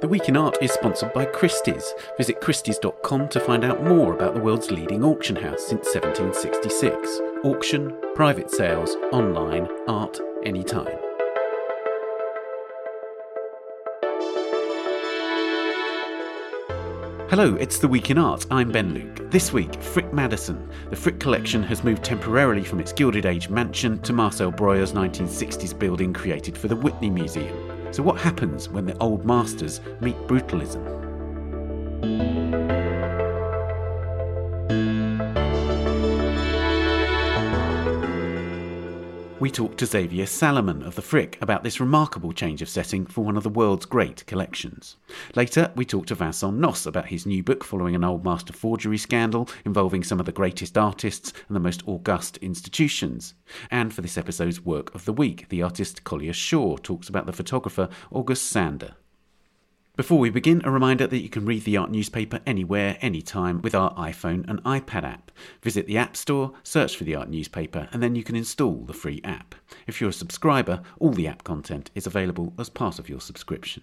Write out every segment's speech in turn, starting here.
The Week in Art is sponsored by Christie's. Visit Christie's.com to find out more about the world's leading auction house since 1766. Auction, private sales, online, art, anytime. Hello, it's The Week in Art. I'm Ben Luke. This week, Frick Madison. The Frick collection has moved temporarily from its Gilded Age mansion to Marcel Breuer's 1960s building created for the Whitney Museum. So, what happens when the old masters meet brutalism? We talked to Xavier Salomon of the Frick about this remarkable change of setting for one of the world's great collections. Later, we talked to Vincent Noce about his new book following an old master forgery scandal involving some of the greatest artists and the most august institutions. And for this episode's work of the week, the artist Collier Schorr talks about the photographer August Sander. Before we begin, a reminder that you can read the Art newspaper anywhere, anytime with our iPhone and iPad app. Visit the App Store, search for the Art newspaper, and then you can install the free app. If you're a subscriber, all the app content is available as part of your subscription.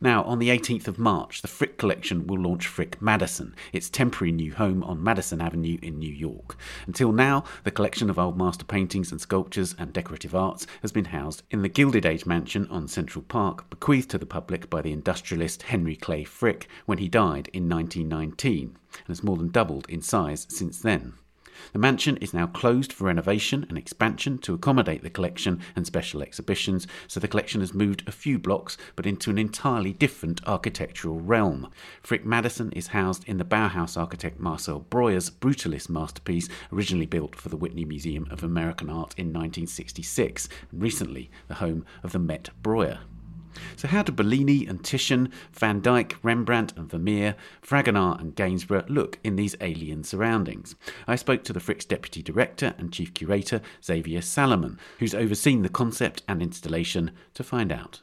Now, on the 18th of March, the Frick Collection will launch Frick Madison, its temporary new home on Madison Avenue in New York. Until now, the collection of old master paintings and sculptures and decorative arts has been housed in the Gilded Age mansion on Central Park, bequeathed to the public by the industrialist Henry Clay Frick when he died in 1919, and has more than doubled in size since then. The mansion is now closed for renovation and expansion to accommodate the collection and special exhibitions, so the collection has moved a few blocks but into an entirely different architectural realm. Frick Madison is housed in the Bauhaus architect Marcel Breuer's brutalist masterpiece, originally built for the Whitney Museum of American Art in 1966, and recently the home of the Met Breuer. So, how do Bellini and Titian, Van Dyck, Rembrandt and Vermeer, Fragonard and Gainsborough look in these alien surroundings? I spoke to the Frick's deputy director and chief curator, Xavier Salomon, who's overseen the concept and installation, to find out.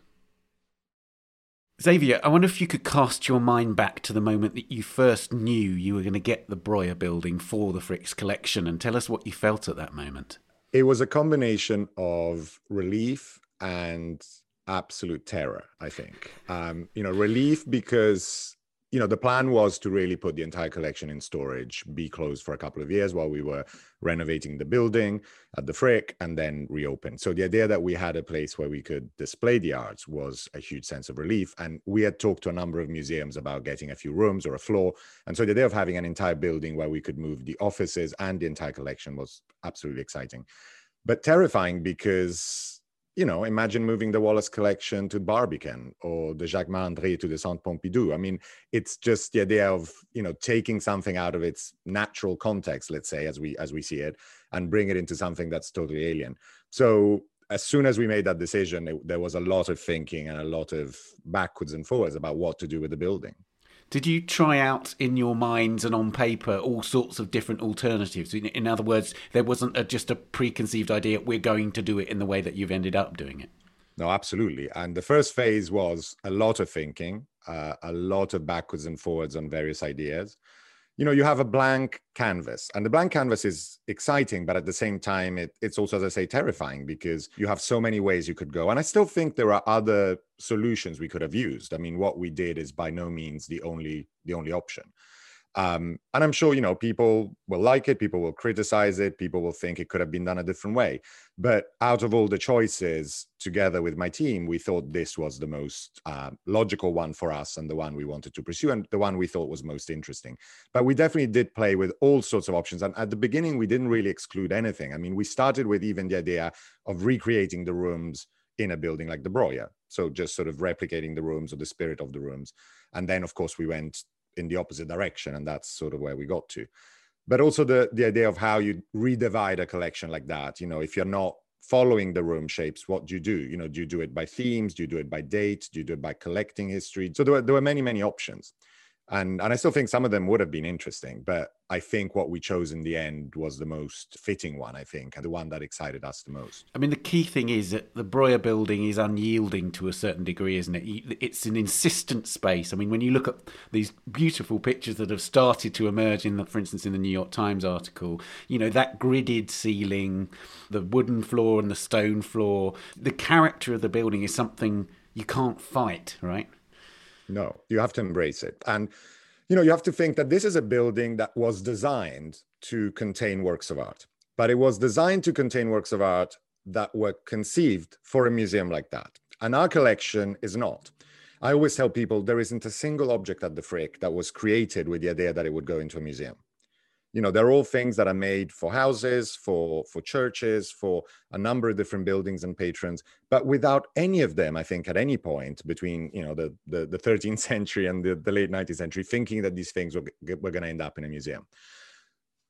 Xavier, I wonder if you could cast your mind back to the moment that you first knew you were going to get the Breuer building for the Frick's collection and tell us what you felt at that moment. It was a combination of relief and absolute terror i think. Um, you know relief because you know the plan was to really put the entire collection in storage be closed for a couple of years while we were renovating the building at the frick and then reopen. So the idea that we had a place where we could display the arts was a huge sense of relief. And we had talked to a number of museums about getting a few rooms or a floor. And so the idea of having an entire building where we could move the offices and the entire collection was absolutely exciting but terrifying because you know, imagine moving the Wallace collection to Barbican or the Jacquemart-André to the Centre Pompidou. I mean, it's just the idea of you know taking something out of its natural context, let's say, as we as we see it, and bring it into something that's totally alien. So as soon as we made that decision, it, there was a lot of thinking and a lot of backwards and forwards about what to do with the building. Did you try out in your minds and on paper all sorts of different alternatives? In other words, there wasn't a, just a preconceived idea, we're going to do it in the way that you've ended up doing it. No, absolutely. And the first phase was a lot of thinking, uh, a lot of backwards and forwards on various ideas you know you have a blank canvas and the blank canvas is exciting but at the same time it, it's also as i say terrifying because you have so many ways you could go. And i still think there are other solutions we could have used. I mean what we did is by no means the only the only option um, and I'm sure, you know, people will like it, people will criticize it, people will think it could have been done a different way. But out of all the choices, together with my team, we thought this was the most uh, logical one for us and the one we wanted to pursue and the one we thought was most interesting. But we definitely did play with all sorts of options. And at the beginning, we didn't really exclude anything. I mean, we started with even the idea of recreating the rooms in a building like the Breuer. So just sort of replicating the rooms or the spirit of the rooms. And then, of course, we went in the opposite direction and that's sort of where we got to. But also the the idea of how you redivide a collection like that you know if you're not following the room shapes what do you do? You know do you do it by themes? Do you do it by date do you do it by collecting history? So there were, there were many many options and and I still think some of them would have been interesting, but I think what we chose in the end was the most fitting one. I think, and the one that excited us the most. I mean, the key thing is that the Breuer building is unyielding to a certain degree, isn't it? It's an insistent space. I mean, when you look at these beautiful pictures that have started to emerge in, the, for instance, in the New York Times article, you know that gridded ceiling, the wooden floor and the stone floor, the character of the building is something you can't fight, right? No, you have to embrace it. And, you know, you have to think that this is a building that was designed to contain works of art, but it was designed to contain works of art that were conceived for a museum like that. And our collection is not. I always tell people there isn't a single object at the Frick that was created with the idea that it would go into a museum you know they're all things that are made for houses for for churches for a number of different buildings and patrons. But without any of them i think at any point between you know the the, the 13th century and the, the late 19th century thinking that these things were, were going to end up in a museum.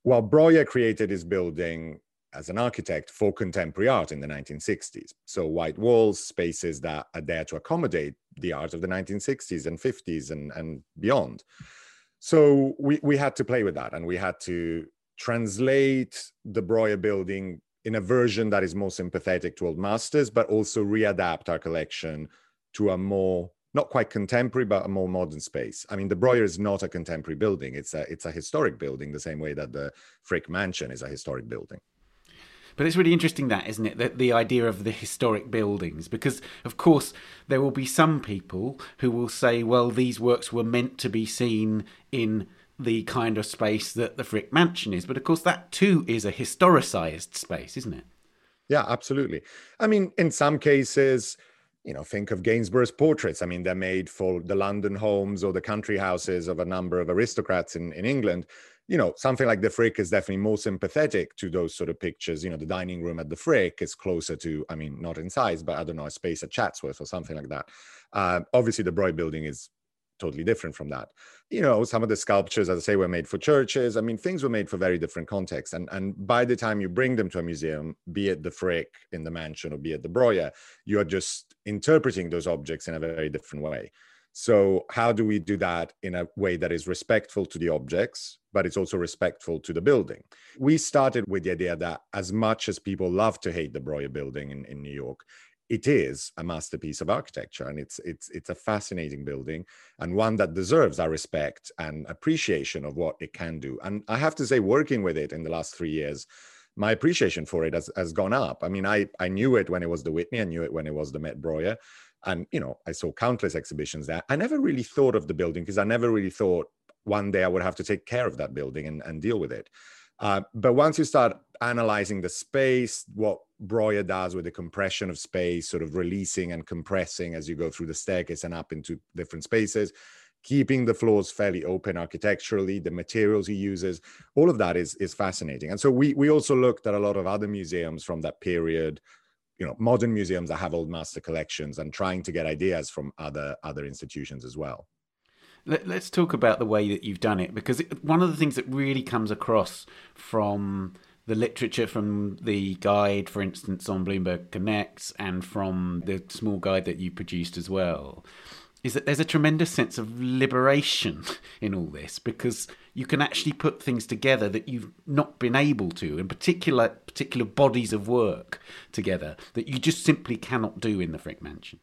While breuer created his building as an architect for contemporary art in the 1960s so white walls spaces that are there to accommodate the art of the 1960s and 50s and, and beyond so we, we had to play with that and we had to translate the Breuer building in a version that is more sympathetic to old masters, but also readapt our collection to a more not quite contemporary, but a more modern space. I mean, the Breuer is not a contemporary building; it's a it's a historic building, the same way that the Frick Mansion is a historic building. But it's really interesting that, isn't it? That the idea of the historic buildings, because of course there will be some people who will say, well, these works were meant to be seen in the kind of space that the Frick Mansion is. But of course, that too is a historicized space, isn't it? Yeah, absolutely. I mean, in some cases, you know, think of Gainsborough's portraits. I mean, they're made for the London homes or the country houses of a number of aristocrats in, in England you know, something like the Frick is definitely more sympathetic to those sort of pictures. You know, the dining room at the Frick is closer to, I mean, not in size, but I don't know, a space at Chatsworth or something like that. Uh, obviously, the Breuer building is totally different from that. You know, some of the sculptures, as I say, were made for churches. I mean, things were made for very different contexts. And and by the time you bring them to a museum, be it the Frick in the mansion or be it the Breuer, you are just interpreting those objects in a very different way. So, how do we do that in a way that is respectful to the objects, but it's also respectful to the building? We started with the idea that as much as people love to hate the Breuer building in, in New York, it is a masterpiece of architecture and it's it's it's a fascinating building and one that deserves our respect and appreciation of what it can do. And i have to say working with it in the last three years my appreciation for it has, has gone up. I mean i i knew it when it was the whitney i knew it when it was the met breuer and you know i saw countless exhibitions there. I never really thought of the building because i never really thought one day i would have to take care of that building and, and deal with it. Uh, but once you start analyzing the space what breuer does with the compression of space sort of releasing and compressing as you go through the staircase and up into different spaces keeping the floors fairly open architecturally the materials he uses all of that is is fascinating. And so we we also looked at a lot of other museums from that period you know modern museums that have old master collections and trying to get ideas from other other institutions as well Let, us talk about the way that you've done it because it, one of the things that really comes across from the literature from the guide for instance on bloomberg connects and from the small guide that you produced as well is that there's a tremendous sense of liberation in all this because you can actually put things together that you've not been able to, in particular particular bodies of work together that you just simply cannot do in the Frick Mansion.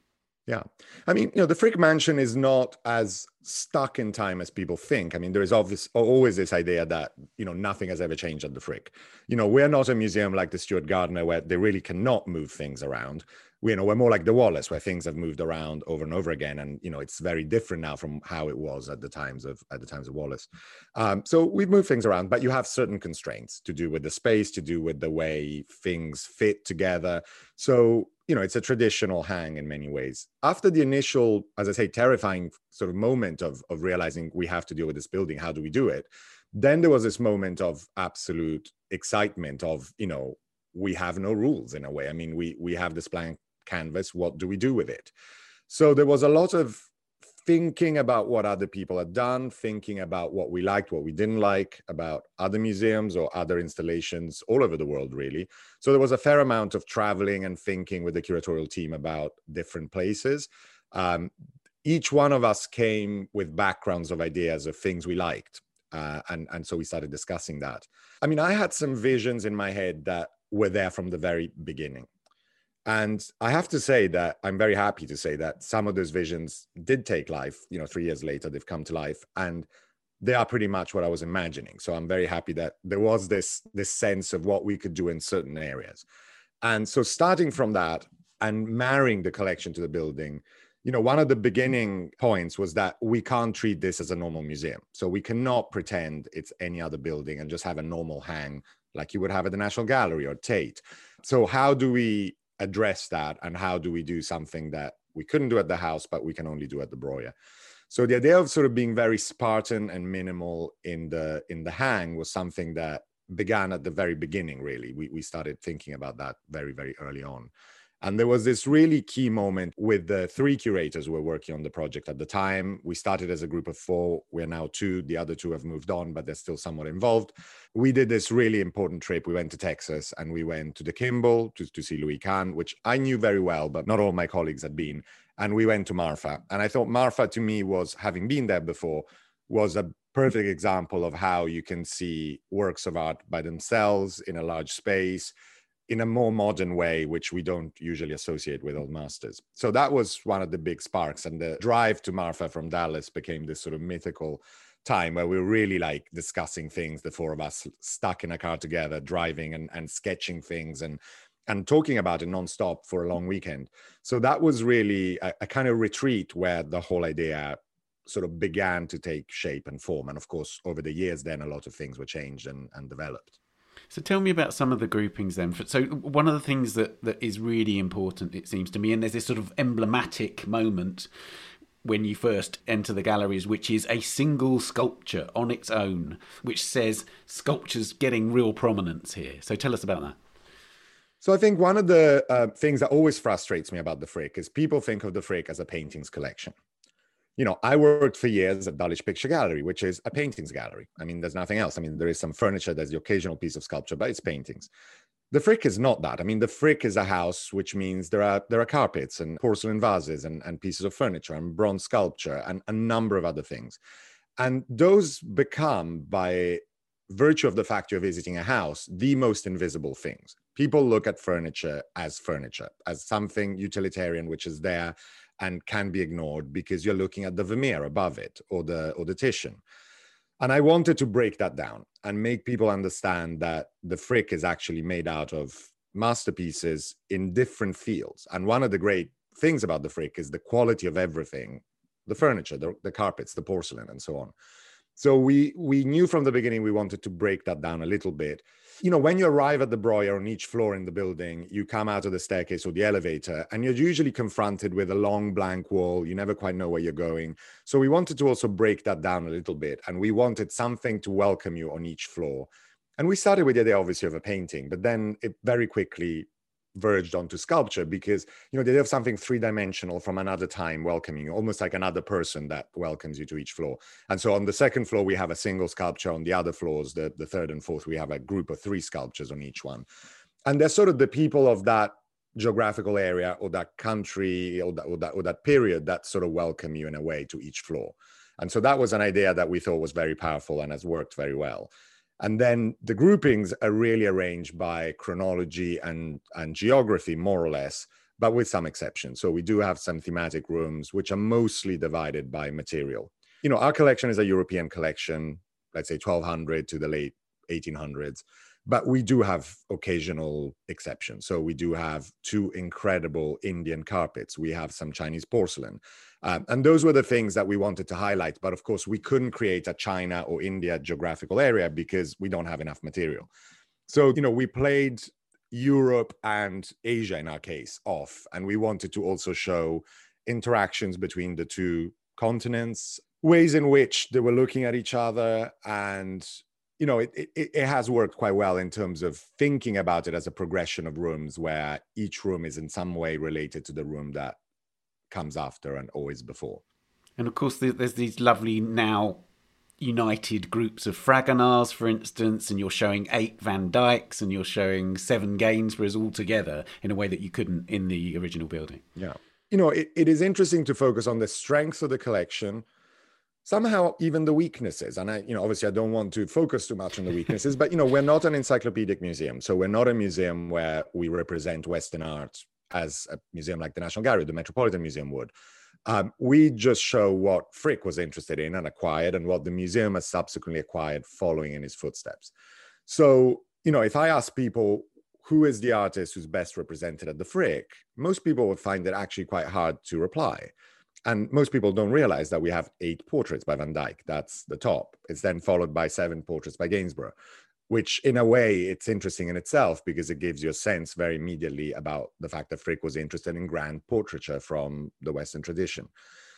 Yeah. I mean, you know, the Frick Mansion is not as stuck in time as people think. I mean, there is obvious, always this idea that, you know, nothing has ever changed at the Frick. You know, we're not a museum like the Stewart Gardner where they really cannot move things around you know we're more like the Wallace, where things have moved around over and over again, and you know it's very different now from how it was at the times of at the times of Wallace. Um, so we've moved things around, but you have certain constraints to do with the space, to do with the way things fit together. So you know it's a traditional hang in many ways. After the initial, as I say, terrifying sort of moment of of realizing we have to deal with this building, how do we do it? Then there was this moment of absolute excitement of you know we have no rules in a way. I mean, we we have this blank canvas what do we do with it? So there was a lot of thinking about what other people had done thinking about what we liked what we didn't like about other museums or other installations all over the world really. So there was a fair amount of traveling and thinking with the curatorial team about different places. Um, each one of us came with backgrounds of ideas of things we liked uh, and and so we started discussing that. I mean i had some visions in my head that were there from the very beginning and I have to say that I'm very happy to say that some of those visions did take life. You know, three years later, they've come to life, and they are pretty much what I was imagining. So I'm very happy that there was this this sense of what we could do in certain areas. And so starting from that and marrying the collection to the building, you know, one of the beginning points was that we can't treat this as a normal museum. So we cannot pretend it's any other building and just have a normal hang like you would have at the National Gallery or Tate. So how do we address that and how do we do something that we couldn't do at the house, but we can only do at the Breuer? So the idea of sort of being very Spartan and minimal in the in the hang was something that began at the very beginning. Really, we we started thinking about that very very early on. And there was this really key moment with the three curators who were working on the project at the time. We started as a group of four. We're now two. The other two have moved on, but they're still somewhat involved. We did this really important trip. We went to Texas and we went to the Kimbell to, to see Louis Kahn, which I knew very well, but not all my colleagues had been. And we went to Marfa. And I thought Marfa to me was, having been there before, was a perfect example of how you can see works of art by themselves in a large space in a more modern way, which we don't usually associate with old masters. So that was one of the big sparks. And the drive to Marfa from Dallas became this sort of mythical time where we were really like discussing things, the four of us stuck in a car together, driving and, and sketching things and and talking about it nonstop for a long weekend. So that was really a, a kind of retreat where the whole idea sort of began to take shape and form. And of course, over the years, then a lot of things were changed and, and developed. So tell me about some of the groupings then. So one of the things that, that is really important, it seems to me, and there's this sort of emblematic moment when you first enter the galleries, which is a single sculpture on its own, which says sculpture's getting real prominence here. So tell us about that. So I think one of the uh, things that always frustrates me about the Frick is people think of the Frick as a paintings collection you know, I worked for years at Dulwich Picture Gallery, which is a paintings gallery. I mean, there's nothing else. I mean, there is some furniture, there's the occasional piece of sculpture, but it's paintings. The Frick is not that. I mean, the Frick is a house, which means there are there are carpets and porcelain vases and, and pieces of furniture and bronze sculpture and a number of other things. And those become, by virtue of the fact you're visiting a house, the most invisible things. People look at furniture as furniture, as something utilitarian, which is there and can be ignored because you're looking at the Vermeer above it or the or the Titian. And I wanted to break that down and make people understand that the Frick is actually made out of masterpieces in different fields. And one of the great things about the Frick is the quality of everything the furniture, the, the carpets, the porcelain, and so on. So we we knew from the beginning we wanted to break that down a little bit you know, when you arrive at the Breuer on each floor in the building, you come out of the staircase or the elevator, and you're usually confronted with a long blank wall. You never quite know where you're going. So we wanted to also break that down a little bit, and we wanted something to welcome you on each floor. And we started with the idea, obviously, of a painting, but then it very quickly verged onto sculpture because you know they have something three-dimensional from another time welcoming you almost like another person that welcomes you to each floor. And so on the second floor we have a single sculpture. On the other floors the, the third and fourth we have a group of three sculptures on each one. And they're sort of the people of that geographical area or that country or that, or that, or that period that sort of welcome you in a way to each floor. And so that was an idea that we thought was very powerful and has worked very well and then the groupings are really arranged by chronology and, and geography, more or less, but with some exceptions. So we do have some thematic rooms, which are mostly divided by material. You know, our collection is a European collection, let's say 1200 to the late 1800s but we do have occasional exceptions. So we do have two incredible Indian carpets. We have some Chinese porcelain. Um, and those were the things that we wanted to highlight. But of course, we couldn't create a China or India geographical area because we don't have enough material. So, you know, we played Europe and Asia in our case off. And we wanted to also show interactions between the two continents, ways in which they were looking at each other and you know, it, it, it has worked quite well in terms of thinking about it as a progression of rooms where each room is in some way related to the room that comes after and always before. And of course, there's these lovely now united groups of Fragonards, for instance, and you're showing eight Van Dycks and you're showing seven Gainsboroughs all together in a way that you couldn't in the original building. Yeah. You know, it, it is interesting to focus on the strengths of the collection somehow even the weaknesses and i you know obviously i don't want to focus too much on the weaknesses but you know we're not an encyclopedic museum so we're not a museum where we represent western art as a museum like the national gallery the metropolitan museum would um, we just show what frick was interested in and acquired and what the museum has subsequently acquired following in his footsteps so you know if i ask people who is the artist who's best represented at the Frick, most people would find it actually quite hard to reply. And most people don't realize that we have eight portraits by Van Dyck. That's the top. It's then followed by seven portraits by Gainsborough, which in a way it's interesting in itself because it gives you a sense very immediately about the fact that Frick was interested in grand portraiture from the Western tradition.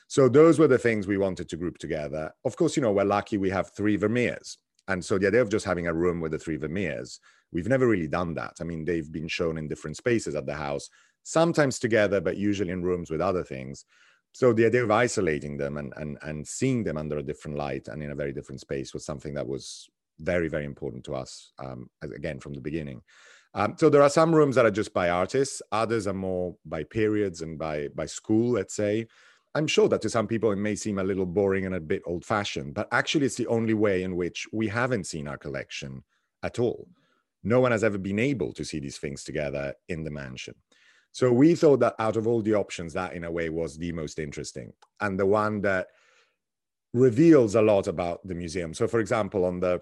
So those were the things we wanted to group together. Of course, you know, we're lucky we have three Vermeers. And so the idea of just having a room with the three Vermeers, we've never really done that. I mean, they've been shown in different spaces at the house, sometimes together, but usually in rooms with other things. So the idea of isolating them and, and, and seeing them under a different light and in a very different space was something that was very, very important to us, um, again, from the beginning. Um, so there are some rooms that are just by artists, others are more by periods and by, by school, let's say. I'm sure that to some people it may seem a little boring and a bit old fashioned, but actually it's the only way in which we haven't seen our collection at all. No one has ever been able to see these things together in the mansion. So we thought that out of all the options, that in a way was the most interesting and the one that reveals a lot about the museum. So, for example, on the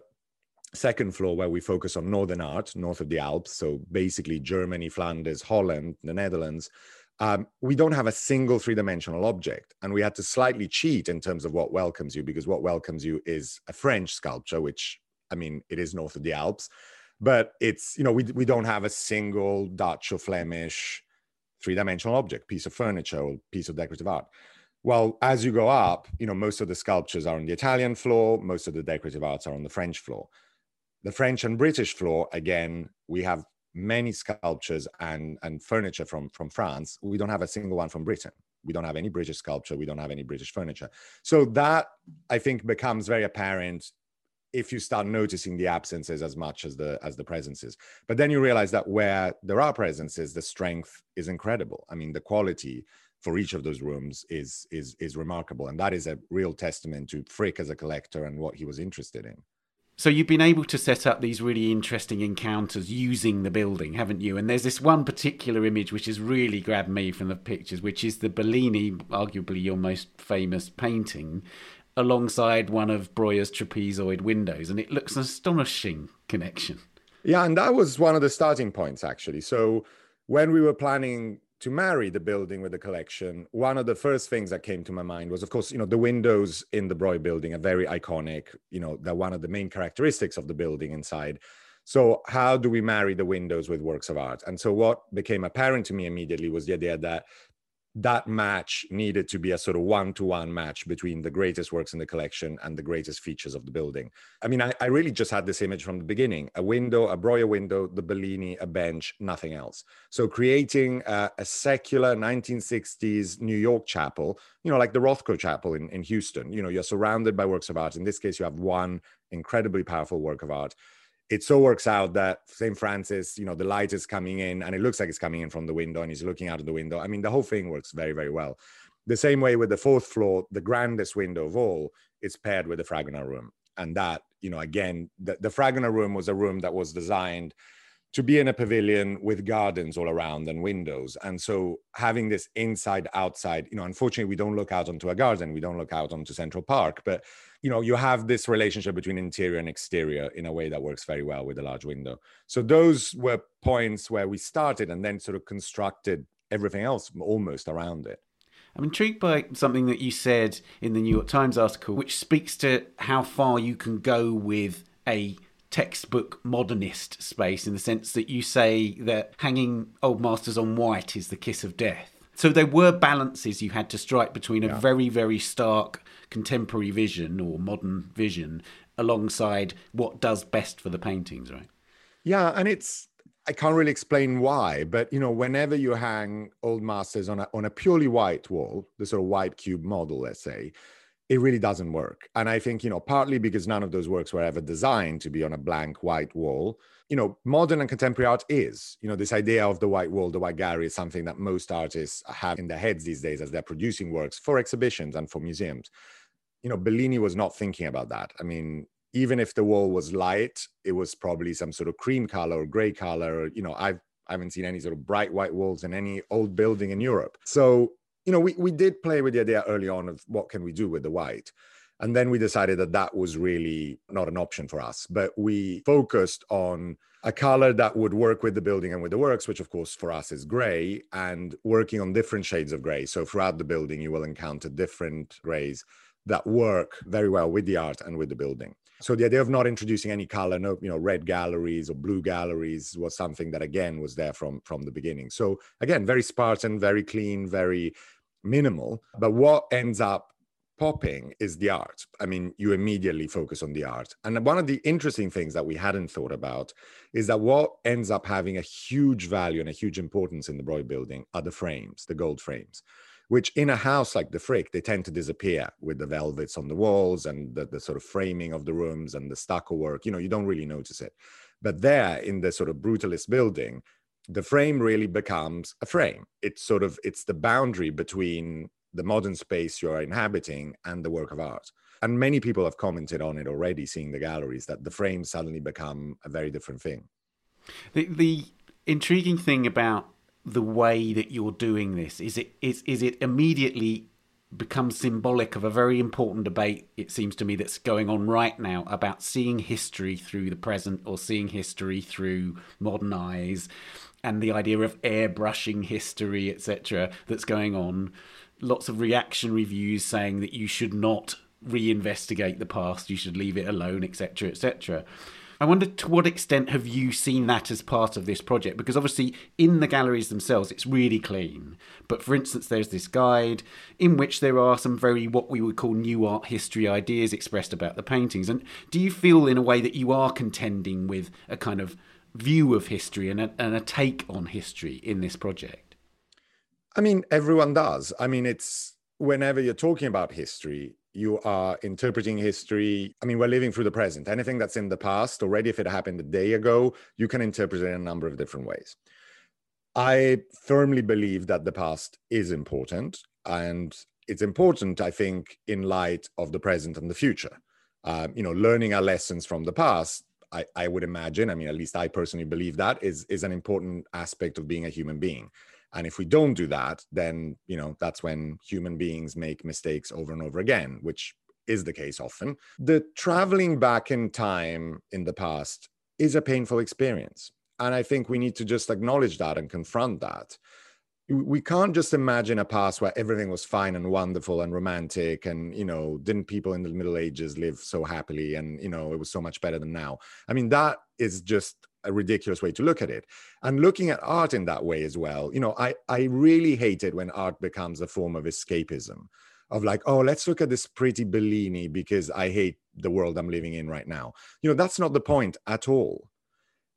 second floor, where we focus on Northern art, north of the Alps, so basically Germany, Flanders, Holland, the Netherlands, um, we don't have a single three-dimensional object and we had to slightly cheat in terms of what welcomes you because what welcomes you is a french sculpture which i mean it is north of the alps but it's you know we, we don't have a single dutch or flemish three-dimensional object piece of furniture or piece of decorative art. Well as you go up you know most of the sculptures are on the italian floor most of the decorative arts are on the french floor the french and british floor again we have many sculptures and and furniture from from France. We don't have a single one from Britain. We don't have any British sculpture. We don't have any British furniture. So that I think becomes very apparent if you start noticing the absences as much as the as the presences. But then you realize that where there are presences, the strength is incredible. I mean, the quality for each of those rooms is is is remarkable, and that is a real testament to Frick as a collector and what he was interested in. So you've been able to set up these really interesting encounters using the building, haven't you? And there's this one particular image which has really grabbed me from the pictures, which is the Bellini, arguably your most famous painting, alongside one of Breuer's trapezoid windows, and it looks an astonishing connection. Yeah, and that was one of the starting points actually. So when we were planning to marry the building with the collection, one of the first things that came to my mind was, of course, you know, the windows in the Breuer building are very iconic. You know, they're one of the main characteristics of the building inside. So, how do we marry the windows with works of art? And so, what became apparent to me immediately was the idea that that match needed to be a sort of one-to-one match between the greatest works in the collection and the greatest features of the building. I mean, I, I, really just had this image from the beginning: a window, a Breuer window, the Bellini, a bench, nothing else. So creating a, a secular 1960s New York chapel, you know, like the Rothko Chapel in, in Houston. You know, you're surrounded by works of art. In this case, you have one incredibly powerful work of art it so works out that St. Francis, you know, the light is coming in and it looks like it's coming in from the window and he's looking out of the window. I mean, the whole thing works very, very well. The same way with the fourth floor, the grandest window of all is paired with the Fragonard room. And that, you know, again, the, the Fragonard room was a room that was designed to be in a pavilion with gardens all around and windows. And so having this inside outside, you know, unfortunately, we don't look out onto a garden, we don't look out onto Central Park, but you know, you have this relationship between interior and exterior in a way that works very well with a large window. So those were points where we started and then sort of constructed everything else almost around it. I'm intrigued by something that you said in the New York Times article, which speaks to how far you can go with a textbook modernist space in the sense that you say that hanging old masters on white is the kiss of death. So there were balances you had to strike between a yeah. very, very stark contemporary vision or modern vision alongside what does best for the paintings, right? Yeah, and it's I can't really explain why, but you know, whenever you hang old masters on a on a purely white wall, the sort of white cube model, let's say, it really doesn't work. And I think, you know, partly because none of those works were ever designed to be on a blank white wall. You know, modern and contemporary art is, you know, this idea of the white wall, the white gallery is something that most artists have in their heads these days as they're producing works for exhibitions and for museums. You know, Bellini was not thinking about that. I mean, even if the wall was light, it was probably some sort of cream color or gray color. You know, I've I haven't seen any sort of bright white walls in any old building in Europe. So you know, we, we did play with the idea early on of what can we do with the white. And then we decided that that was really not an option for us. But we focused on a color that would work with the building and with the works, which of course for us is gray, and working on different shades of gray. So throughout the building, you will encounter different grays that work very well with the art and with the building. So the idea of not introducing any color, no, you know, red galleries or blue galleries was something that again was there from from the beginning. So again, very Spartan, very clean, very minimal. But what ends up popping is the art. I mean, you immediately focus on the art. And one of the interesting things that we hadn't thought about is that what ends up having a huge value and a huge importance in the Breuer building are the frames, the gold frames which in a house like the Frick, they tend to disappear with the velvets on the walls and the, the sort of framing of the rooms and the stucco work. You know, you don't really notice it. But there in the sort of brutalist building, the frame really becomes a frame. It's sort of it's the boundary between the modern space you're inhabiting and the work of art. And many people have commented on it already, seeing the galleries, that the frames suddenly become a very different thing. The, the intriguing thing about the way that you're doing this? Is it is is it immediately becomes symbolic of a very important debate it seems to me that's going on right now about seeing history through the present or seeing history through modern eyes and the idea of airbrushing history etc that's going on lots of reaction reviews saying that you should not reinvestigate the past you should leave it alone etc etc I wonder to what extent have you seen that as part of this project? Because obviously, in the galleries themselves, it's really clean. But for instance, there's this guide in which there are some very what we would call new art history ideas expressed about the paintings. And do you feel, in a way, that you are contending with a kind of view of history and a, and a take on history in this project? I mean, everyone does. I mean, it's whenever you're talking about history, you are interpreting history. I mean, we're living through the present. Anything that's in the past, already if it happened a day ago, you can interpret it in a number of different ways. I firmly believe that the past is important. And it's important, I think, in light of the present and the future. Uh, you know, learning our lessons from the past, I, I would imagine, I mean, at least I personally believe that is, is an important aspect of being a human being. And if we don't do that, then you know that's when human beings make mistakes over and over again, which is the case often. The traveling back in time in the past is a painful experience. And I think we need to just acknowledge that and confront that. We can't just imagine a past where everything was fine and wonderful and romantic and, you know, didn't people in the Middle Ages live so happily and, you know, it was so much better than now. I mean, that is just a ridiculous way to look at it. And looking at art in that way as well you know i i really hate it when art becomes a form of escapism of like oh let's look at this pretty bellini because i hate the world i'm living in right now. You know that's not the point at all.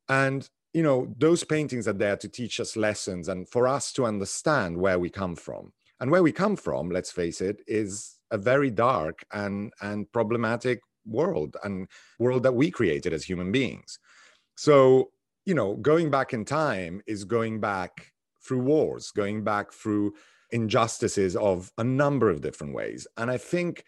And you know those paintings are there to teach us lessons and for us to understand where we come from. And where we come from let's face it is a very dark and and problematic world and world that we created as human beings so, you know, going back in time is going back through wars, going back through injustices of a number of different ways. And I think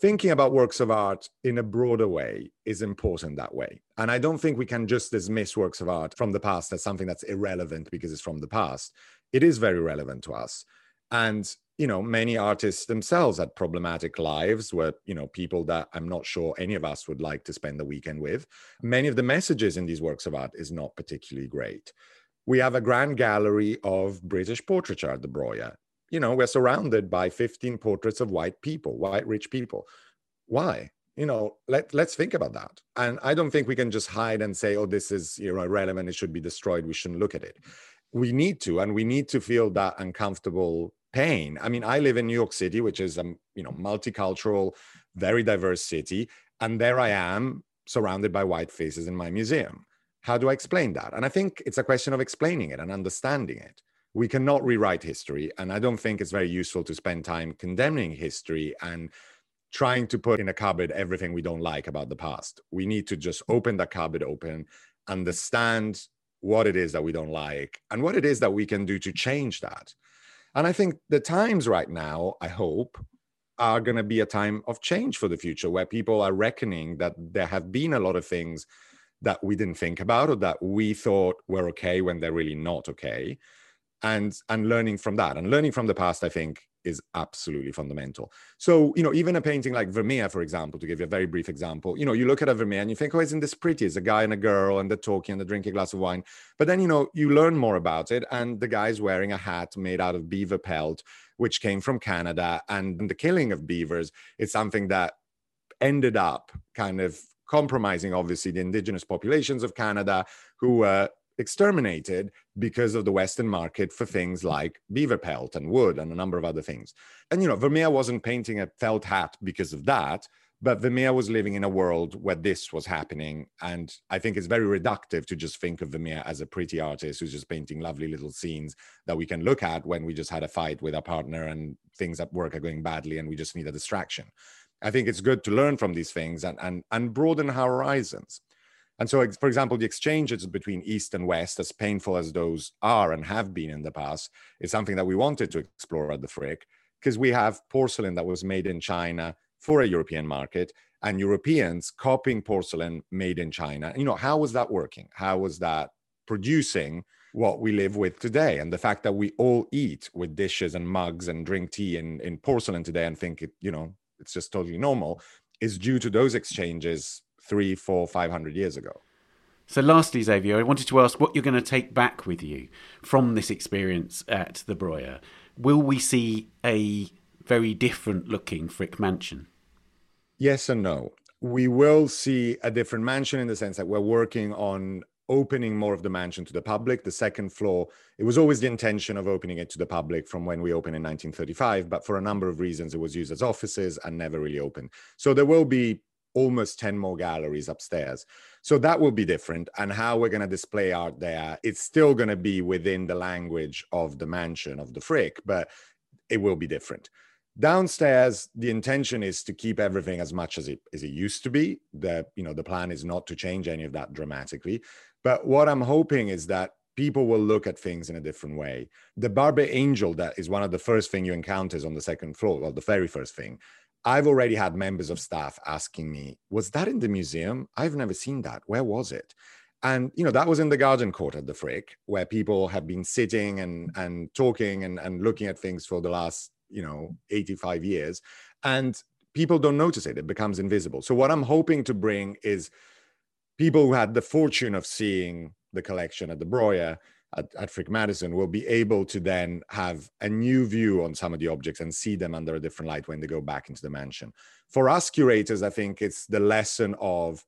thinking about works of art in a broader way is important that way. And I don't think we can just dismiss works of art from the past as something that's irrelevant because it's from the past. It is very relevant to us. And you know many artists themselves had problematic lives where you know people that i'm not sure any of us would like to spend the weekend with. Many of the messages in these works of art is not particularly great. We have a grand gallery of british portraiture at the Breuer you know we're surrounded by 15 portraits of white people white rich people. Why? You know let, let's think about that. And i don't think we can just hide and say oh this is you know irrelevant it should be destroyed we shouldn't look at it. We need to and we need to feel that uncomfortable pain. I mean, I live in New York City, which is a you know multicultural, very diverse city, and there I am surrounded by white faces in my museum. How do I explain that? And I think it's a question of explaining it and understanding it. We cannot rewrite history, and I don't think it's very useful to spend time condemning history and trying to put in a cupboard everything we don't like about the past. We need to just open the cupboard open, understand what it is that we don't like, and what it is that we can do to change that. And I think the times right now, I hope, are going to be a time of change for the future where people are reckoning that there have been a lot of things that we didn't think about or that we thought were okay when they're really not okay. And and learning from that. And learning from the past i think is absolutely fundamental. So you know even a painting like vermeer for example to give you a very brief example you know you look at a vermeer and you think oh isn't this pretty? It's a guy and a girl and they're talking and they're drinking a glass of wine. But then you know you learn more about it and the guy's wearing a hat made out of beaver pelt which came from canada. And the killing of beavers is something that ended up kind of compromising obviously the indigenous populations of canada who were exterminated because of the Western market for things like beaver pelt and wood and a number of other things. And, you know, Vermeer wasn't painting a felt hat because of that, but Vermeer was living in a world where this was happening. And I think it's very reductive to just think of Vermeer as a pretty artist who's just painting lovely little scenes that we can look at when we just had a fight with our partner and things at work are going badly and we just need a distraction. I think it's good to learn from these things and, and, and broaden our horizons. And so, for example, the exchanges between East and West, as painful as those are and have been in the past, is something that we wanted to explore at the Frick because we have porcelain that was made in China for a European market and Europeans copying porcelain made in China. You know, how was that working? How was that producing what we live with today? And the fact that we all eat with dishes and mugs and drink tea in, in porcelain today and think it, you know, it's just totally normal is due to those exchanges three, four, five hundred years ago. So, lastly, Xavier, I wanted to ask what you're going to take back with you from this experience at the Breuer. Will we see a very different looking Frick mansion? Yes and no. We will see a different mansion in the sense that we're working on opening more of the mansion to the public. The second floor, it was always the intention of opening it to the public from when we opened in 1935, but for a number of reasons, it was used as offices and never really opened. So there will be almost 10 more galleries upstairs. So that will be different. And how we're going to display art there, it's still going to be within the language of the mansion of the Frick, but it will be different. Downstairs, the intention is to keep everything as much as it as it used to be. The you know the plan is not to change any of that dramatically. But what I'm hoping is that people will look at things in a different way. The Barbet Angel, that is one of the first thing you encounter on the second floor, well, the very first thing. I've already had members of staff asking me, was that in the museum? I've never seen that. Where was it? And you know, that was in the garden court at the Frick, where people have been sitting and and talking and, and looking at things for the last, you know, 85 years. And people don't notice it. It becomes invisible. So what I'm hoping to bring is people who had the fortune of seeing the collection at the Breuer at, at Frick Madison will be able to then have a new view on some of the objects and see them under a different light when they go back into the mansion. For us curators, I think it's the lesson of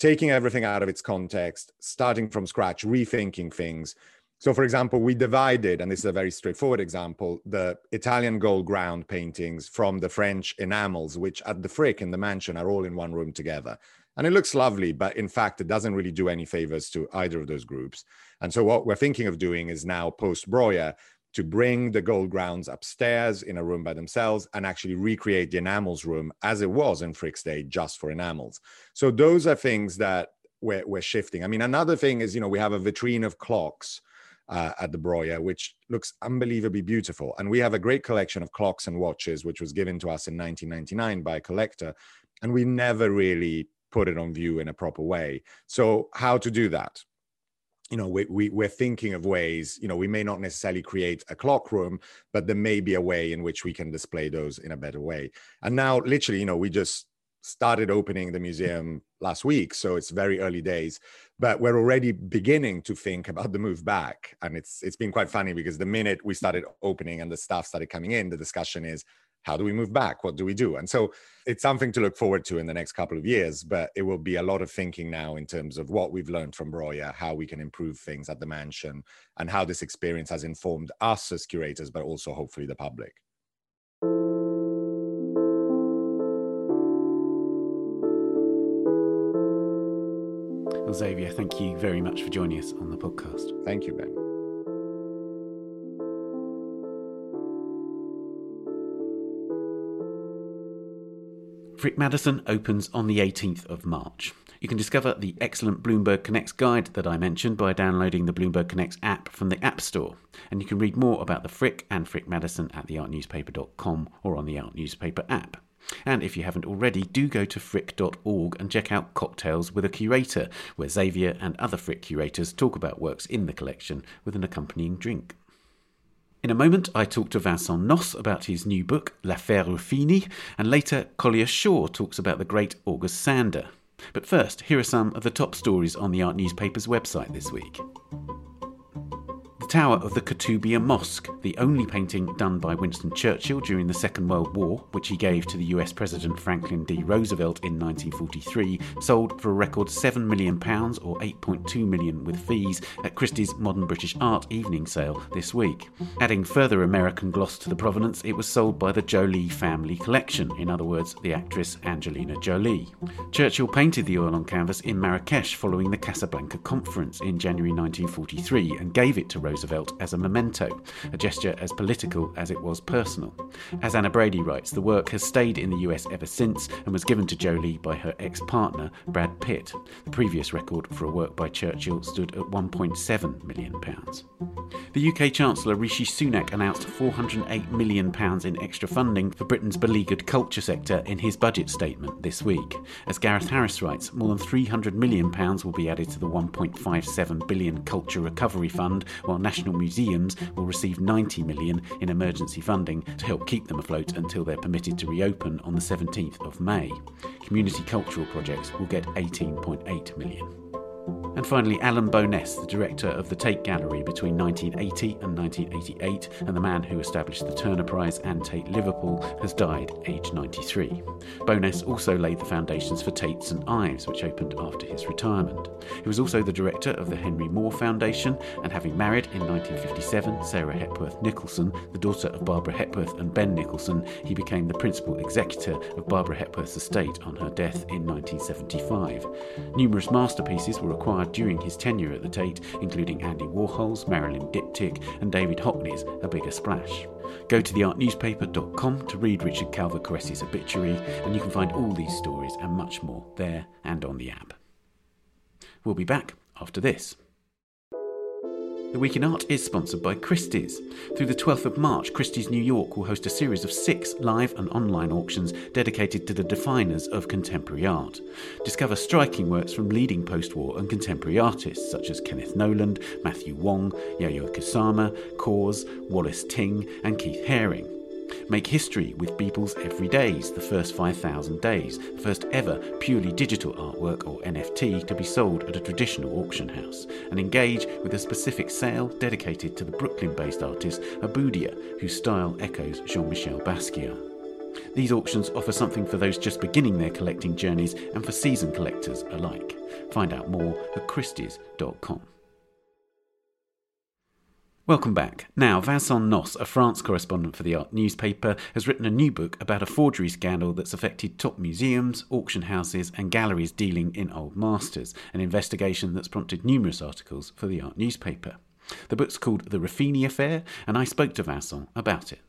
taking everything out of its context, starting from scratch, rethinking things. So, for example, we divided, and this is a very straightforward example, the Italian gold ground paintings from the French enamels, which at the Frick in the mansion are all in one room together and it looks lovely but in fact it doesn't really do any favors to either of those groups and so what we're thinking of doing is now post breuer to bring the gold grounds upstairs in a room by themselves and actually recreate the enamels room as it was in Frick's day just for enamels so those are things that we're, we're shifting i mean another thing is you know we have a vitrine of clocks uh, at the Breuer, which looks unbelievably beautiful. And we have a great collection of clocks and watches, which was given to us in 1999 by a collector. And we never really put it on view in a proper way. So how to do that? You know, we, we we're thinking of ways. You know, we may not necessarily create a clock room, but there may be a way in which we can display those in a better way. And now, literally, you know, we just started opening the museum last week so it's very early days but we're already beginning to think about the move back and it's it's been quite funny because the minute we started opening and the staff started coming in the discussion is how do we move back? What do we do? And so it's something to look forward to in the next couple of years, but it will be a lot of thinking now in terms of what we've learned from Breuer how we can improve things at the mansion, and how this experience has informed us as curators, but also hopefully the public. Xavier, thank you very much for joining us on the podcast. Thank you, Ben. Frick Madison opens on the 18th of March. You can discover the excellent Bloomberg Connects guide that I mentioned by downloading the Bloomberg Connects app from the App Store. And you can read more about the Frick and Frick Madison at theartnewspaper.com or on the Art Newspaper app. And if you haven't already, do go to frick.org and check out Cocktails with a Curator, where Xavier and other Frick curators talk about works in the collection with an accompanying drink. In a moment, I talk to Vincent Noce about his new book, L'Affaire Ruffini, and later, Collier Schorr talks about the great August Sander. But first, here are some of the top stories on the Art Newspaper's website this week tower of the Koutoubia Mosque, the only painting done by Winston Churchill during the Second World War, which he gave to the US President Franklin D. Roosevelt in 1943, sold for a record £7 million or 8.2 million with fees at Christie's Modern British Art evening sale this week. Adding further American gloss to the provenance, it was sold by the Jolie family collection, in other words, the actress Angelina Jolie. Churchill painted the oil on canvas in Marrakesh following the Casablanca Conference in January 1943 and gave it to Roosevelt Roosevelt as a memento, a gesture as political as it was personal. As Anna Brady writes, the work has stayed in the US ever since and was given to Jolie by her ex partner, Brad Pitt. The previous record for a work by Churchill stood at £1.7 million. The UK Chancellor Rishi Sunak announced £408 million in extra funding for Britain's beleaguered culture sector in his budget statement this week. As Gareth Harris writes, more than £300 million will be added to the £1.57 billion Culture Recovery Fund, while national museums will receive 90 million in emergency funding to help keep them afloat until they're permitted to reopen on the 17th of May. Community cultural projects will get 18.8 million. And finally, Alan Bowness, the director of the Tate Gallery between 1980 and 1988, and the man who established the Turner Prize and Tate Liverpool, has died aged 93. Bowness also laid the foundations for Tate St Ives, which opened after his retirement. He was also the director of the Henry Moore Foundation, and having married in 1957 Sarah Hepworth Nicholson, the daughter of Barbara Hepworth and Ben Nicholson, he became the principal executor of Barbara Hepworth's estate on her death in 1975. Numerous masterpieces were acquired during his tenure at the Tate, including Andy Warhol's, Marilyn Diptych, and David Hockney's A Bigger Splash. Go to theartnewspaper.com to read Richard Calvocoressi's obituary, and you can find all these stories and much more there and on the app. We'll be back after this. The Week in Art is sponsored by Christie's. Through the 12th of March, Christie's New York will host a series of six live and online auctions dedicated to the definers of contemporary art. Discover striking works from leading post war and contemporary artists such as Kenneth Noland, Matthew Wong, Yayoi Kusama, Kaws, Walasse Ting, and Keith Haring. Make history with Beeple's Everydays, the first 5,000 days, the first ever purely digital artwork or NFT to be sold at a traditional auction house, and engage with a specific sale dedicated to the Brooklyn based artist Abudia, whose style echoes Jean Michel Basquiat. These auctions offer something for those just beginning their collecting journeys and for seasoned collectors alike. Find out more at Christie's.com. Welcome back. Now, Vincent Noce, a France correspondent for the Art newspaper, has written a new book about a forgery scandal that's affected top museums, auction houses, and galleries dealing in old masters, an investigation that's prompted numerous articles for the Art newspaper. The book's called The Ruffini Affair, and I spoke to Vincent about it.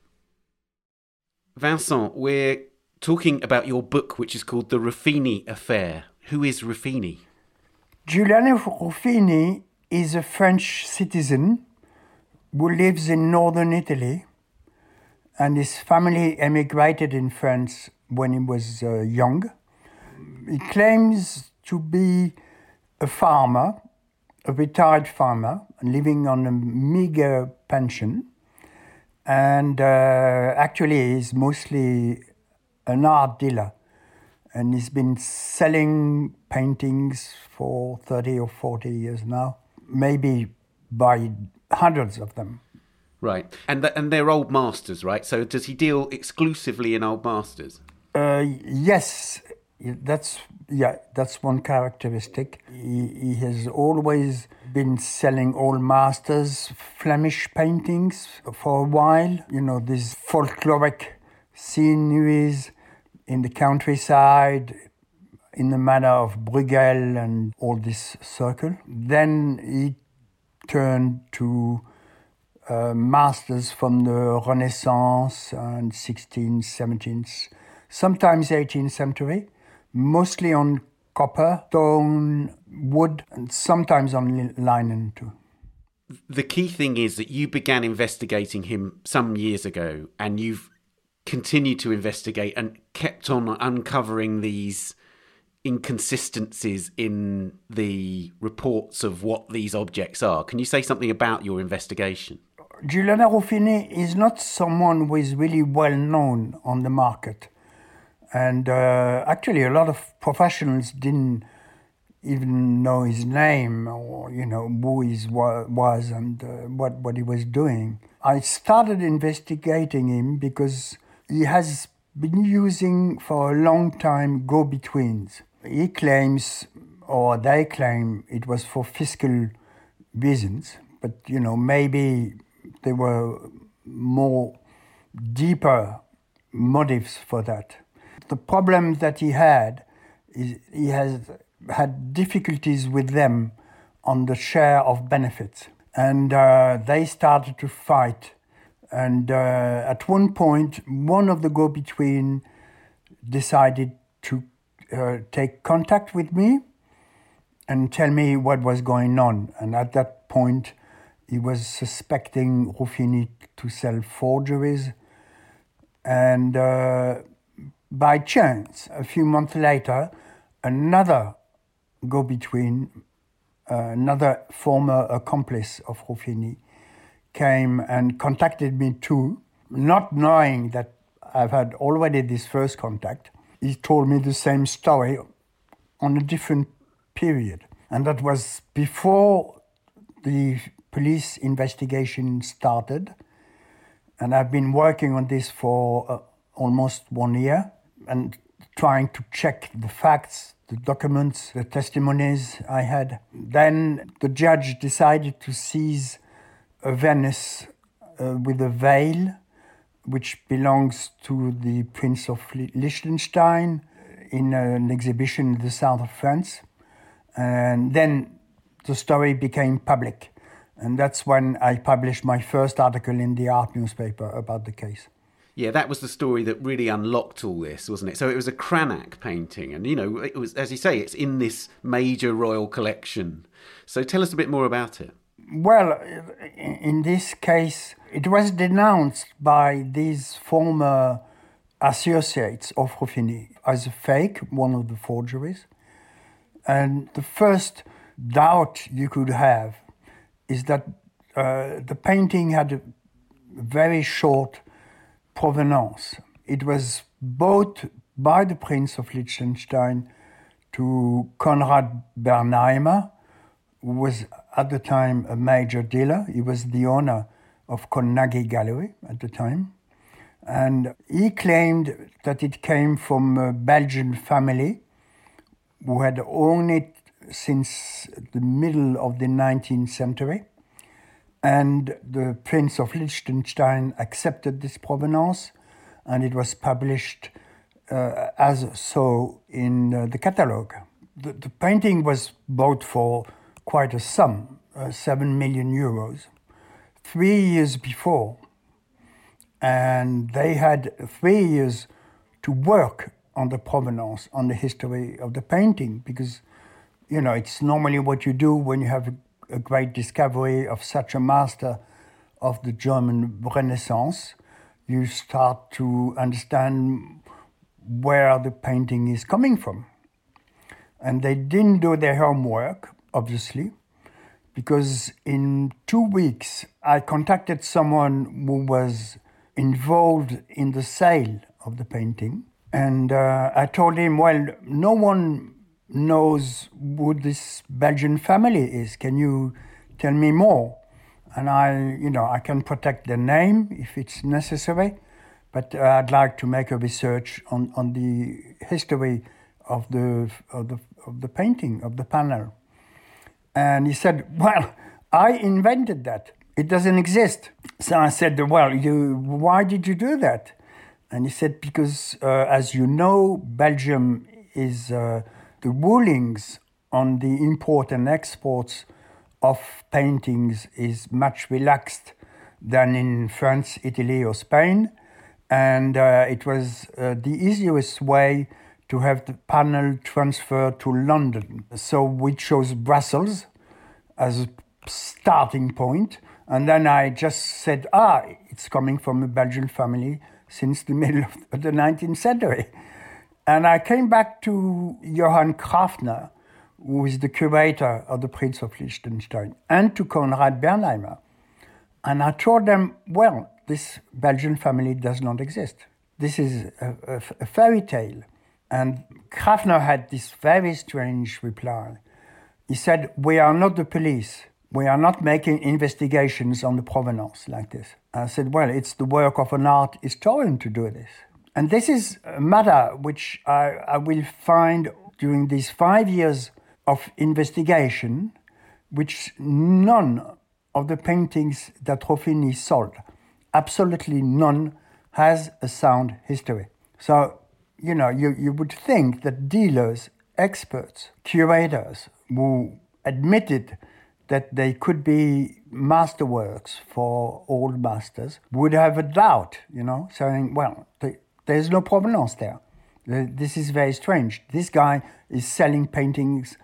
Vincent, we're talking about your book, which is called The Ruffini Affair. Who is Ruffini? Giuliano Ruffini is a French citizen who lives in northern Italy, and his family emigrated in France when he was uh, young. He claims to be a farmer, a retired farmer, living on a meager pension, and uh, actually he's mostly an art dealer, and he's been selling paintings for 30 or 40 years now, maybe by hundreds of them. Right, and th- and they're old masters, right? So does he deal exclusively in old masters? Uh, yes, that's yeah, that's one characteristic. He, he has always been selling old masters, Flemish paintings for a while. You know these folkloric sceneries in the countryside, in the manner of Bruegel and all this circle. Then he turned to uh, masters from the Renaissance and 16th, 17th, sometimes 18th century, mostly on copper, stone, wood, and sometimes on linen too. The key thing is that you began investigating him some years ago and you've continued to investigate and kept on uncovering these inconsistencies in the reports of what these objects are. Can you say something about your investigation? Giuliano Ruffini is not someone who is really well known on the market. And uh, actually, a lot of professionals didn't even know his name or, you know, who he was and uh, what, what he was doing. I started investigating him because he has been using for a long time go betweens. He claims, or they claim, it was for fiscal reasons, but you know, maybe there were more deeper motives for that. The problem that he had is he has had difficulties with them on the share of benefits. And uh, they started to fight. And uh, at one point, one of the go between decided to uh, take contact with me and tell me what was going on. And at that point, he was suspecting Ruffini to sell forgeries. And uh, by chance, a few months later, another go between, uh, another former accomplice of Ruffini, came and contacted me too, not knowing that I've had already this first contact. He told me the same story on a different period. And that was before the police investigation started. And I've been working on this for uh, almost one year and trying to check the facts the documents, the testimonies I had. Then the judge decided to seize a Venus uh, with a veil, which belongs to the Prince of Liechtenstein in an exhibition in the south of France. And then the story became public. And that's when I published my first article in the art newspaper about the case. Yeah, that was the story that really unlocked all this, wasn't it? So it was a Cranach painting, and you know, it was as you say, it's in this major royal collection. So tell us a bit more about it. Well, in this case, it was denounced by these former associates of Ruffini as a fake, one of the forgeries. And the first doubt you could have is that uh, the painting had a very short provenance. It was bought by the Prince of Liechtenstein to Konrad Bernheimer, was at the time a major dealer. He was the owner of Colnaghi Gallery at the time. And he claimed that it came from a Belgian family who had owned it since the middle of the 19th century and the Prince of Liechtenstein accepted this provenance, and it was published uh, as so in uh, the catalogue. The, the, painting was bought for quite a sum, uh, 7 million euros, three years before. And they had three years to work on the provenance, on the history of the painting, because, you know, it's normally what you do when you have a a great discovery of such a master of the German Renaissance, you start to understand where the painting is coming from. And they didn't do their homework, obviously, because in two weeks I contacted someone who was involved in the sale of the painting. And uh, I told him, well, no one knows who this Belgian family is. Can you tell me more? And I, you know, I can protect the name if it's necessary, but uh, I'd like to make a research on, on the history of the, of the of the painting of the panel. And he said, "Well, I invented that. It doesn't exist." So I said, "Well, you, why did you do that?" And he said, "Because, uh, as you know, Belgium is." Uh, the rulings on the import and exports of paintings is much relaxed than in France, Italy, or Spain. And uh, it was uh, the easiest way to have the panel transferred to London. So we chose Brussels as a starting point. And then I just said, ah, it's coming from a Belgian family since the middle of the 19th century. And I came back to Johann Kraftner, who is the curator of the Prince of Liechtenstein, and to Konrad Bernheimer. And I told them, well, this Belgian family does not exist. This is a, a, a fairy tale. And Kraftner had this very strange reply. He said, We are not the police. We are not making investigations on the provenance like this. I said, Well, it's the work of an art historian to do this. And this is a matter which I, I will find during these five years of investigation, which none of the paintings that Ruffini sold, absolutely none, has a sound history. So, you know, you, you would think that dealers, experts, curators who admitted that they could be masterworks for old masters would have a doubt, you know, saying, well, the, there's no provenance there. This is very strange. This guy is selling paintings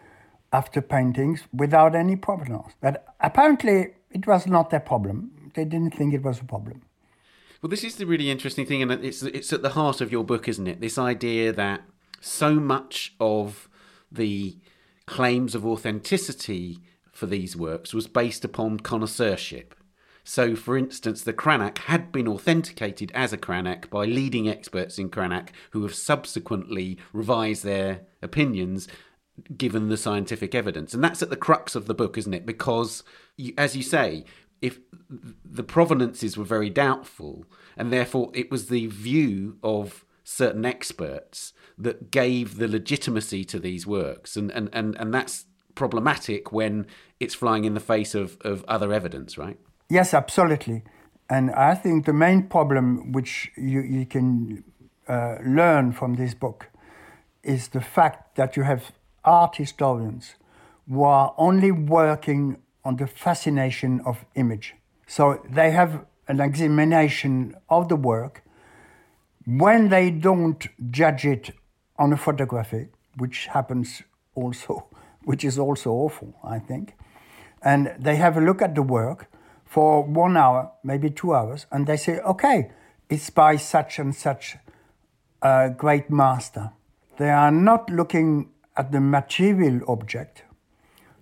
after paintings without any provenance. But apparently, it was not their problem. They didn't think it was a problem. Well, this is the really interesting thing, and it's it's at the heart of your book, isn't it? This idea that so much of the claims of authenticity for these works was based upon connoisseurship. So, for instance, the Cranach had been authenticated as a Cranach by leading experts in Cranach who have subsequently revised their opinions given the scientific evidence. And that's at the crux of the book, isn't it? Because, you, as you say, if the provenances were very doubtful, and therefore it was the view of certain experts that gave the legitimacy to these works. And, and, and, and that's problematic when it's flying in the face of, of other evidence, right? Yes, absolutely. And I think the main problem which you, you can uh, learn from this book is the fact that you have art historians who are only working on the fascination of image. So they have an examination of the work. When they don't judge it on a photography, which happens also, which is also awful, I think, and they have a look at the work, for one hour, maybe two hours, and they say, okay, it's by such and such a great master. They are not looking at the material object.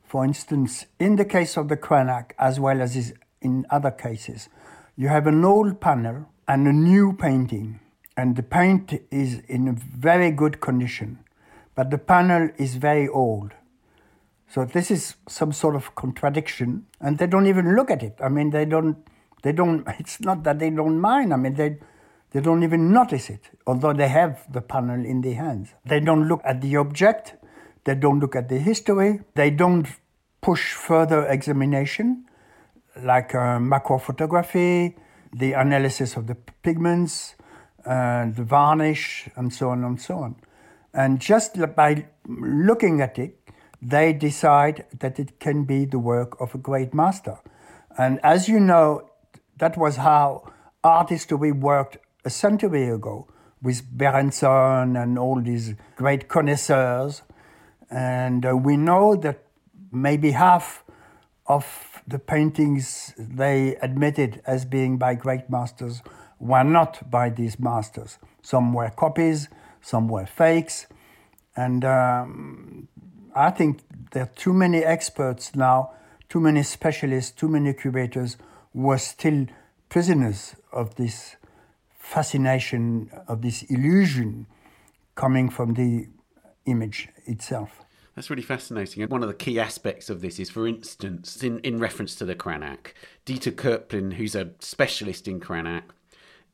For instance, in the case of the Cranach, as well as in other cases, you have an old panel and a new painting, and the paint is in very good condition, but the panel is very old. So this is some sort of contradiction, and they don't even look at it. I mean, they don't. They don't. It's not that they don't mind. I mean, they they don't even notice it, although they have the panel in their hands. They don't look at the object. They don't look at the history. They don't push further examination, like uh, macro photography, the analysis of the pigments, uh, the varnish, and so on and so on. And just by looking at it, they decide that it can be the work of a great master. And as you know, that was how art history worked a century ago with Berenson and all these great connoisseurs. And uh, we know that maybe half of the paintings they admitted as being by great masters were not by these masters. Some were copies, some were fakes. And um, I think there are too many experts now, too many specialists, too many curators who are still prisoners of this fascination, of this illusion coming from the image itself. That's really fascinating. And one of the key aspects of this is, for instance, in, in reference to the Cranach, Dieter Koepplin, who's a specialist in Cranach,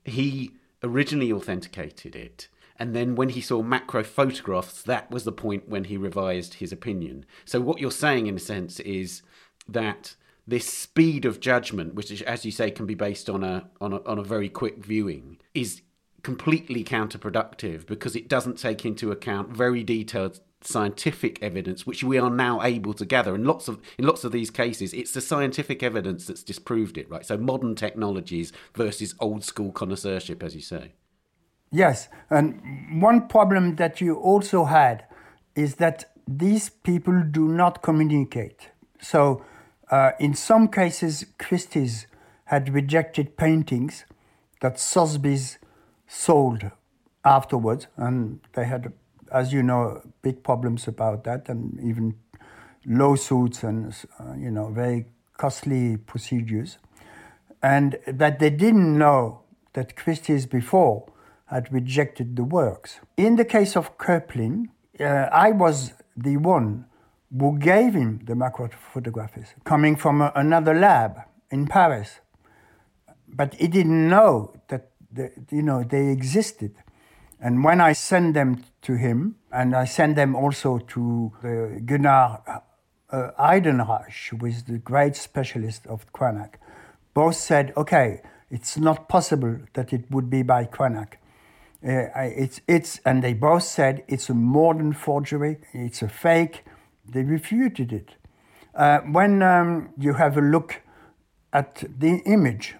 he originally authenticated it and then when he saw macro photographs, that was the point when he revised his opinion. So what you're saying, in a sense, is that this speed of judgment, which, as you say, can be based on a on a, on a very quick viewing, is completely counterproductive because it doesn't take into account very detailed scientific evidence which we are now able to gather. In lots of in lots of these cases it's the scientific evidence that's disproved it right? So modern technologies versus old school connoisseurship as you say. Yes, and one problem that you also had is that these people do not communicate. So, uh, in some cases, Christie's had rejected paintings that Sotheby's sold afterwards, and they had, as you know, big problems about that, and even lawsuits and uh, you know very costly procedures. and that they didn't know that Christie's before had rejected the works. In the case of Koepplin, uh, I was the one who gave him the macro photographies, coming from a, another lab in Paris. But he didn't know that the, you know they existed. And when I send them to him, and I send them also to the Gunnar uh, Heydenreich, who is the great specialist of Cranach, both said, okay, it's not possible that it would be by Cranach. Uh, it's, it's, and they both said it's a modern forgery, it's a fake. They refuted it. Uh, when um, you have a look at the image,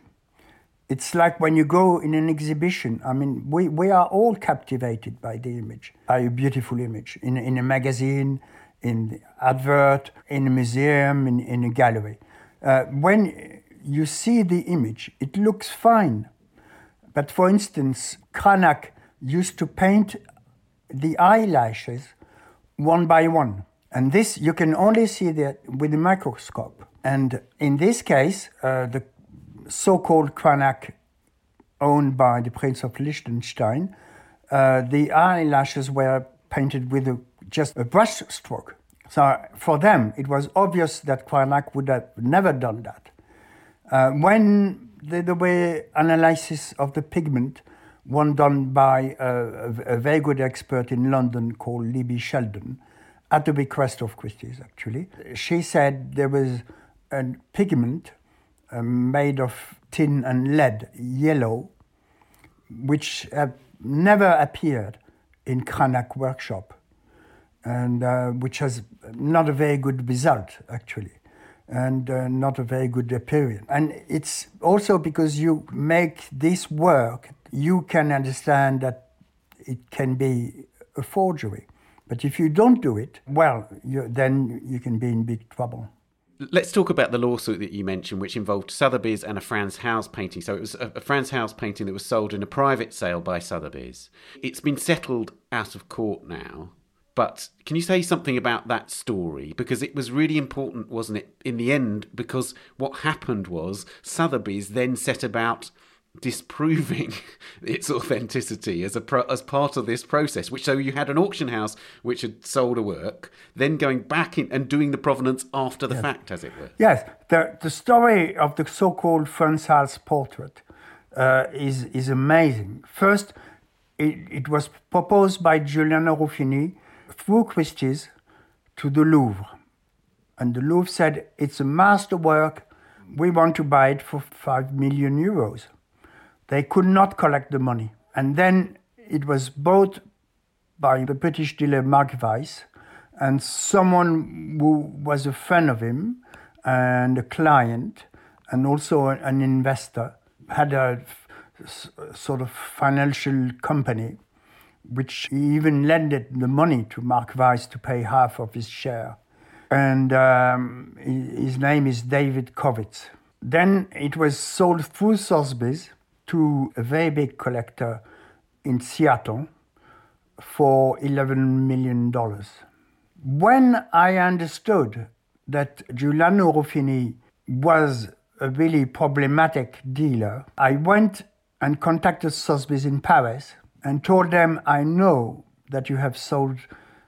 it's like when you go in an exhibition. I mean, we, we are all captivated by the image, by a beautiful image in, in a magazine, in the advert, in a museum, in, in a gallery. Uh, when you see the image, it looks fine. But for instance, Cranach used to paint the eyelashes one by one. And this you can only see that with a microscope. And in this case, uh, the so-called Cranach owned by the Prince of Liechtenstein, uh, the eyelashes were painted with a, just a brush stroke. So for them, it was obvious that Cranach would have never done that. Uh, when the, the way analysis of the pigment, one done by a, a, a, very good expert in London called Libby Sheldon, at the request of Christie's actually, she said there was a pigment uh, made of tin and lead, yellow, which have never appeared in Cranach workshop, and uh, which has not a very good result actually, and uh, not a very good appearance. And it's also because you make this work, you can understand that it can be a forgery. But if you don't do it, well, you, then you can be in big trouble. Let's talk about the lawsuit that you mentioned, which involved Sotheby's and a Frans Hals painting. So it was a, Frans Hals painting that was sold in a private sale by Sotheby's. It's been settled out of court now. But can you say something about that story? Because it was really important, wasn't it, in the end? Because what happened was Sotheby's then set about disproving its authenticity as a pro- as part of this process. Which so you had an auction house which had sold a work, then going back in and doing the provenance after the yes. fact, as it were. Yes, the the story of the so-called Hals portrait uh, is is amazing. First, it, it was proposed by Giuliano Ruffini through Christie's to the Louvre, and the Louvre said it's a masterwork. We want to buy it for five million euros they could not collect the money. And then it was bought by the British dealer Mark Weiss and someone who was a friend of him and a client and also an investor had a sort of financial company which even lended the money to Mark Weiss to pay half of his share. And um, his name is David Kowitz. Then it was sold through Sotheby's to a very big collector in Seattle for $11 million. When I understood that Giuliano Ruffini was a really problematic dealer, I went and contacted Sotheby's in Paris and told them, I know that you have sold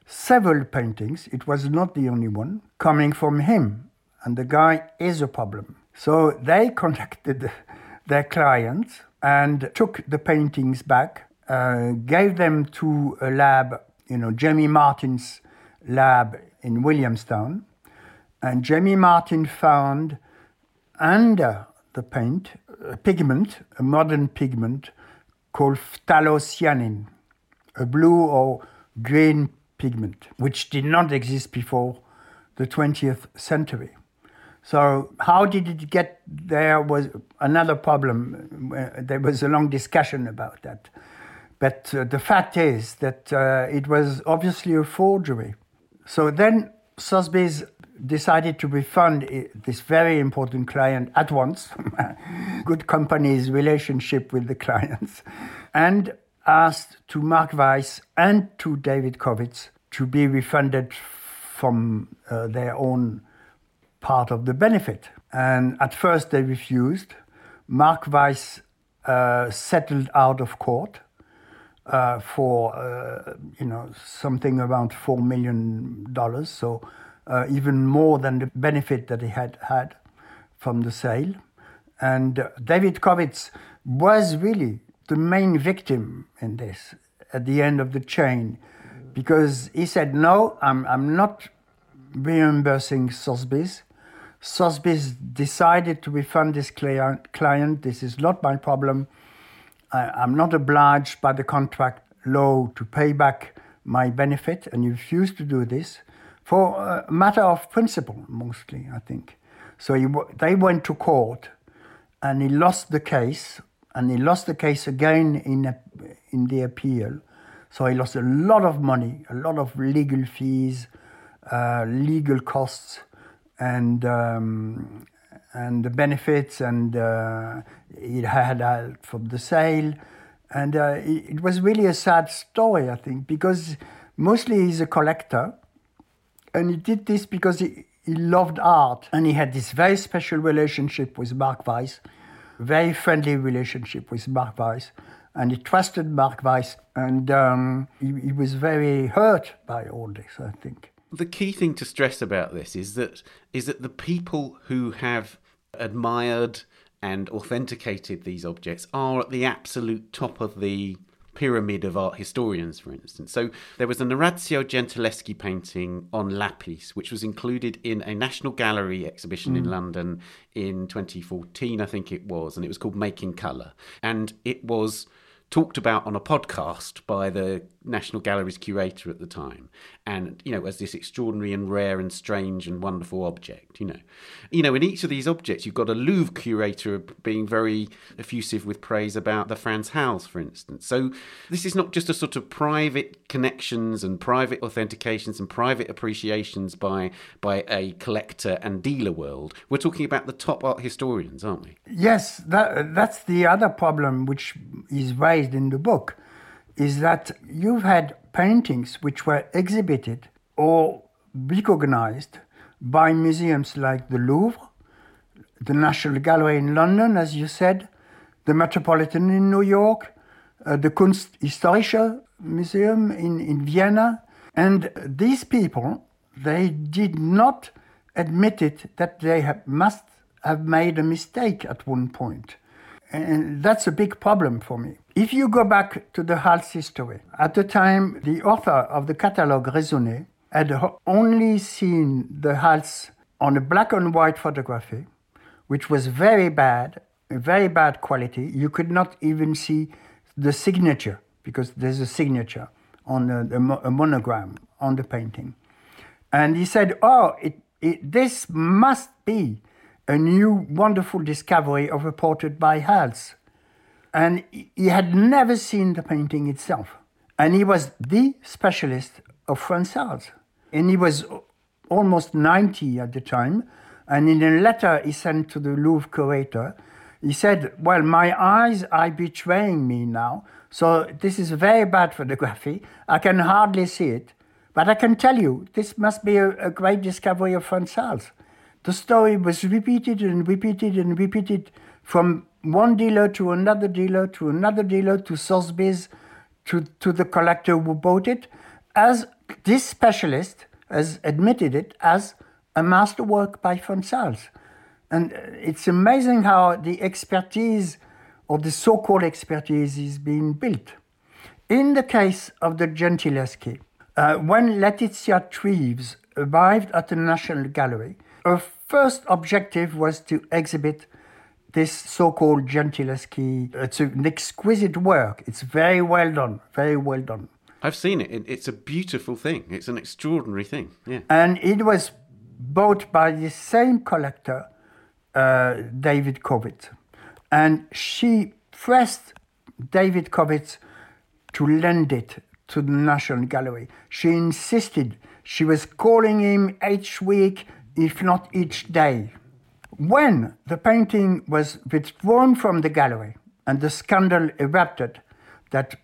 several paintings, it was not the only one, coming from him, and the guy is a problem. So they contacted their clients and took the paintings back, uh, gave them to a lab, you know, Jamie Martin's lab in Williamstown. And Jamie Martin found under the paint a pigment, a modern pigment called phthalocyanin, a blue or green pigment, which did not exist before the 20th century. So how did it get there was another problem. There was a long discussion about that. But uh, the fact is that uh, it was obviously a forgery. So then Sotheby's decided to refund this very important client at once, good company's relationship with the clients, and asked to Mark Weiss and to David Kowitz to be refunded from uh, their own part of the benefit. And at first they refused, Mark Weiss uh, settled out of court uh, for uh, you know something around four million dollars, so uh, even more than the benefit that he had had from the sale. And uh, David Kowitz was really the main victim in this at the end of the chain because he said, No, I'm, I'm not reimbursing Sotheby's. Sotheby's decided to refund this client. This is not my problem. I, I'm not obliged by the contract law to pay back my benefit, and he refused to do this for a matter of principle, mostly, I think. So he, they went to court, and he lost the case, and he lost the case again in, in the appeal. So he lost a lot of money, a lot of legal fees, uh, legal costs, and um, and the benefits, and uh, it had uh, from the sale, and uh, it, it, was really a sad story, I think, because mostly he's a collector, and he did this because he, he loved art, and he had this very special relationship with Mark Weiss, very friendly relationship with Mark Weiss, and he trusted Mark Weiss, and um, he, he was very hurt by all this, I think. The key thing to stress about this is that is that the people who have admired and authenticated these objects are at the absolute top of the pyramid of art historians, for instance. So there was an Orazio Gentileschi painting on lapis, which was included in a National Gallery exhibition mm. in London in 2014, I think it was, and it was called Making Colour. And it was talked about on a podcast by the National Gallery's curator at the time, and you know, as this extraordinary and rare and strange and wonderful object. You know, you know, in each of these objects, you've got a Louvre curator being very effusive with praise about the Frans Hals, for instance. So this is not just a sort of private connections and private authentications and private appreciations by by a collector and dealer world. We're talking about the top art historians, aren't we? Yes, that, that's the other problem which is raised in the book is that you've had paintings which were exhibited or recognized by museums like the Louvre, the National Gallery in London, as you said, the Metropolitan in New York, uh, the Kunsthistorische Museum in, in Vienna. And these people, they did not admit it that they have, must have made a mistake at one point. And that's a big problem for me. If you go back to the Hals history, at the time, the author of the catalogue Raisonné had only seen the Hals on a black and white photography, which was very bad, very bad quality. You could not even see the signature because there's a signature on a, a monogram on the painting. And he said, Oh, it, it, this must be a new wonderful discovery of a portrait by Hals. And he had never seen the painting itself. And he was the specialist of Frans Hals. And he was almost 90 at the time. And in a letter he sent to the Louvre curator, he said, Well, my eyes are betraying me now. So this is very bad photography. I can hardly see it. But I can tell you, this must be a, a great discovery of Frans Hals. The story was repeated and repeated and repeated from one dealer to another dealer to another dealer to Sotheby's to, to the collector who bought it, as this specialist has admitted it as a masterwork by Frans Hals. And it's amazing how the expertise or the so called expertise is being built. In the case of the Gentileschi, uh, when Letizia Treves arrived at the National Gallery, her first objective was to exhibit this so-called Gentileschi. It's an exquisite work. It's very well done, very well done. I've seen it. It's a beautiful thing. It's an extraordinary thing. Yeah. And it was bought by the same collector, uh, David Kowitz. And she pressed David Kowitz to lend it to the National Gallery. She insisted. She was calling him each week if not each day. When the painting was withdrawn from the gallery and the scandal erupted that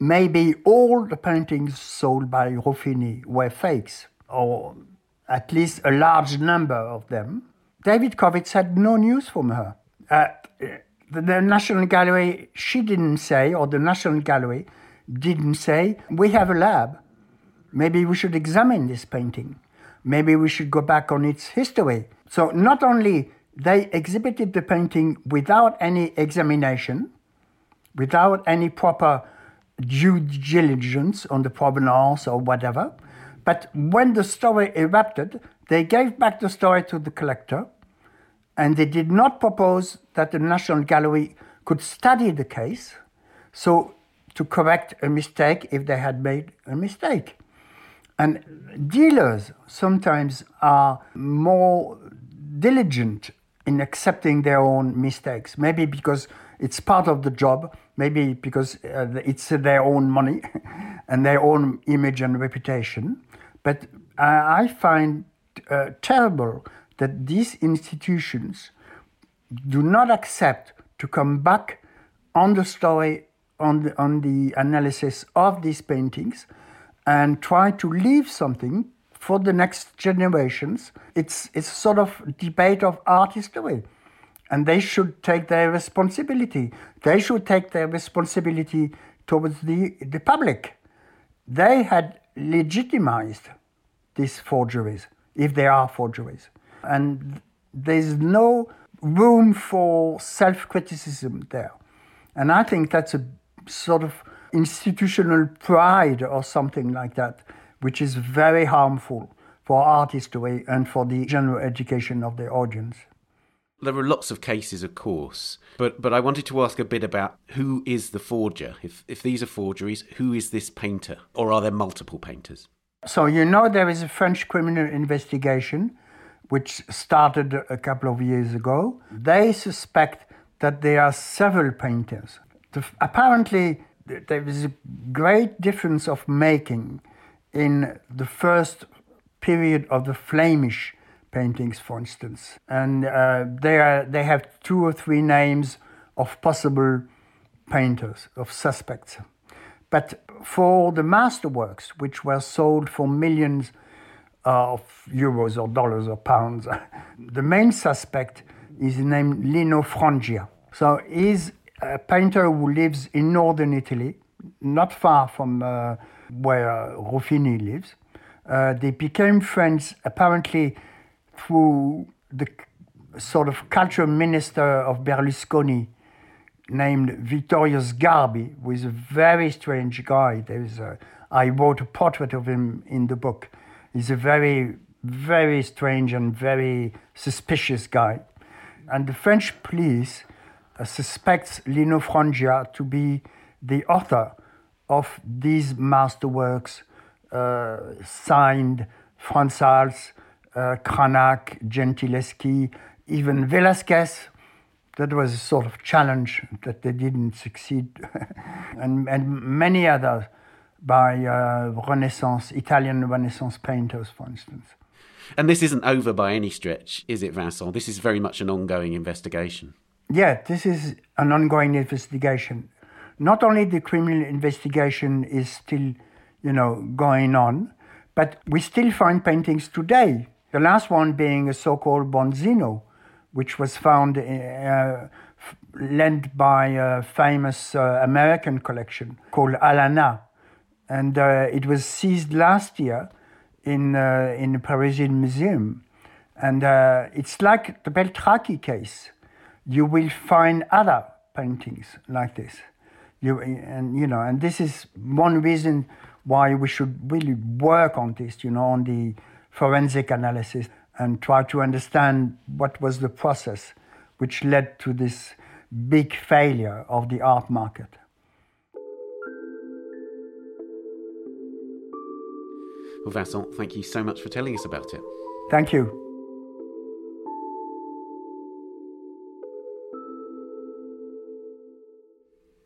maybe all the paintings sold by Ruffini were fakes, or at least a large number of them, David Kowitz had no news from her. Uh, the, the National Gallery, she didn't say, or the National Gallery didn't say, we have a lab. Maybe we should examine this painting. Maybe we should go back on its history. So not only they exhibited the painting without any examination, without any proper due diligence on the provenance or whatever, but when the story erupted, they gave back the story to the collector, and they did not propose that the National Gallery could study the case, so to correct a mistake if they had made a mistake. And dealers sometimes are more diligent in accepting their own mistakes, maybe because it's part of the job, maybe because uh, it's their own money and their own image and reputation. But I find uh, terrible that these institutions do not accept to come back on the story, on the, on the analysis of these paintings, and try to leave something for the next generations. It's, it's sort of debate of art history. And they should take their responsibility. They should take their responsibility towards the, the public. They had legitimized these forgeries, if they are forgeries. And there's no room for self criticism there. And I think that's a sort of institutional pride or something like that, which is very harmful for art history and for the general education of the audience. There are lots of cases, of course, but but I wanted to ask a bit about who is the forger. If if these are forgeries, who is this painter, or are there multiple painters? So you know there is a French criminal investigation, which started a couple of years ago. They suspect that there are several painters. The, apparently, there is a great difference of making in the first period of the Flemish paintings, for instance. And uh, they, are, they have two or three names of possible painters, of suspects. But for the masterworks, which were sold for millions of euros or dollars or pounds, the main suspect is named Lino Frangia. So he's a painter who lives in northern Italy, not far from uh, where Ruffini lives. Uh, they became friends apparently through the sort of culture minister of Berlusconi named Vittorio Sgarbi, who is a very strange guy. There's a, I wrote a portrait of him in the book. He's a very, very strange and very suspicious guy. And the French police uh, suspects Lino Frangia to be the author of these masterworks uh, signed Frans Hals, uh, Cranach, Gentileschi, even Velasquez. That was a sort of challenge that they didn't succeed, and, and many others by uh, Renaissance, Italian Renaissance painters, for instance. And this isn't over by any stretch, is it, Vincent? This is very much an ongoing investigation. Yeah, this is an ongoing investigation. Not only the criminal investigation is still, you know, going on, but we still find paintings today. The last one being a so-called Bronzino, which was found uh, lent by a famous uh, American collection called Alana, and uh, it was seized last year in in the Parisian Museum, and it's like the Beltracchi case you will find other paintings like this. You, and you know, and this is one reason why we should really work on this, you know, on the forensic analysis and try to understand what was the process which led to this big failure of the art market. Well, Vincent, thank you so much for telling us about it. Thank you.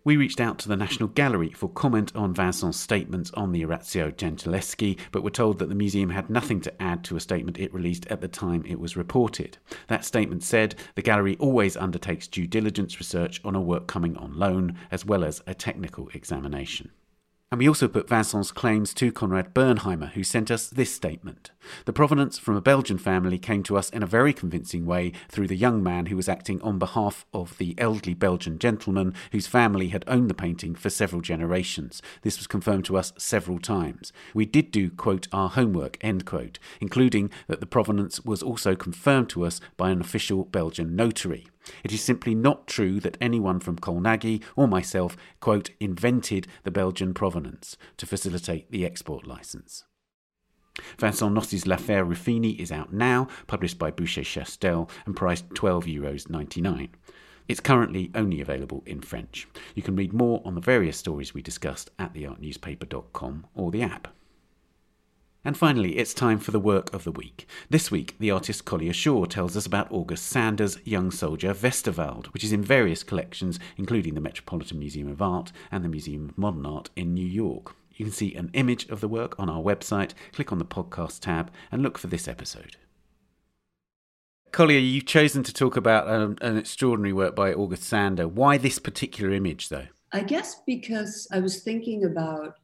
We reached out to the National Gallery for comment on Vincent's statements on the Orazio Gentileschi, but were told that the museum had nothing to add to a statement it released at the time it was reported. That statement said the gallery always undertakes due diligence research on a work coming on loan, as well as a technical examination. And we also put Vincent's claims to Konrad Bernheimer, who sent us this statement. The provenance from a Belgian family came to us in a very convincing way through the young man who was acting on behalf of the elderly Belgian gentleman whose family had owned the painting for several generations. This was confirmed to us several times. We did do, quote, our homework, end quote, including that the provenance was also confirmed to us by an official Belgian notary. It is simply not true that anyone from Colnaghi or myself, quote, invented the Belgian provenance to facilitate the export license. Vincent Noce's L'Affaire Ruffini is out now, published by Buchet Chastel, and priced €12.99. It's currently only available in French. You can read more on the various stories we discussed at theartnewspaper.com or the app. And finally, it's time for the work of the week. This week, the artist Collier Schorr tells us about August Sander's Young Soldier Westerwald, which is in various collections, including the Metropolitan Museum of Art and the Museum of Modern Art in New York. You can see an image of the work on our website, click on the podcast tab, and look for this episode. Collier, you've chosen to talk about um, an extraordinary work by August Sander. Why this particular image, though? I guess because I was thinking about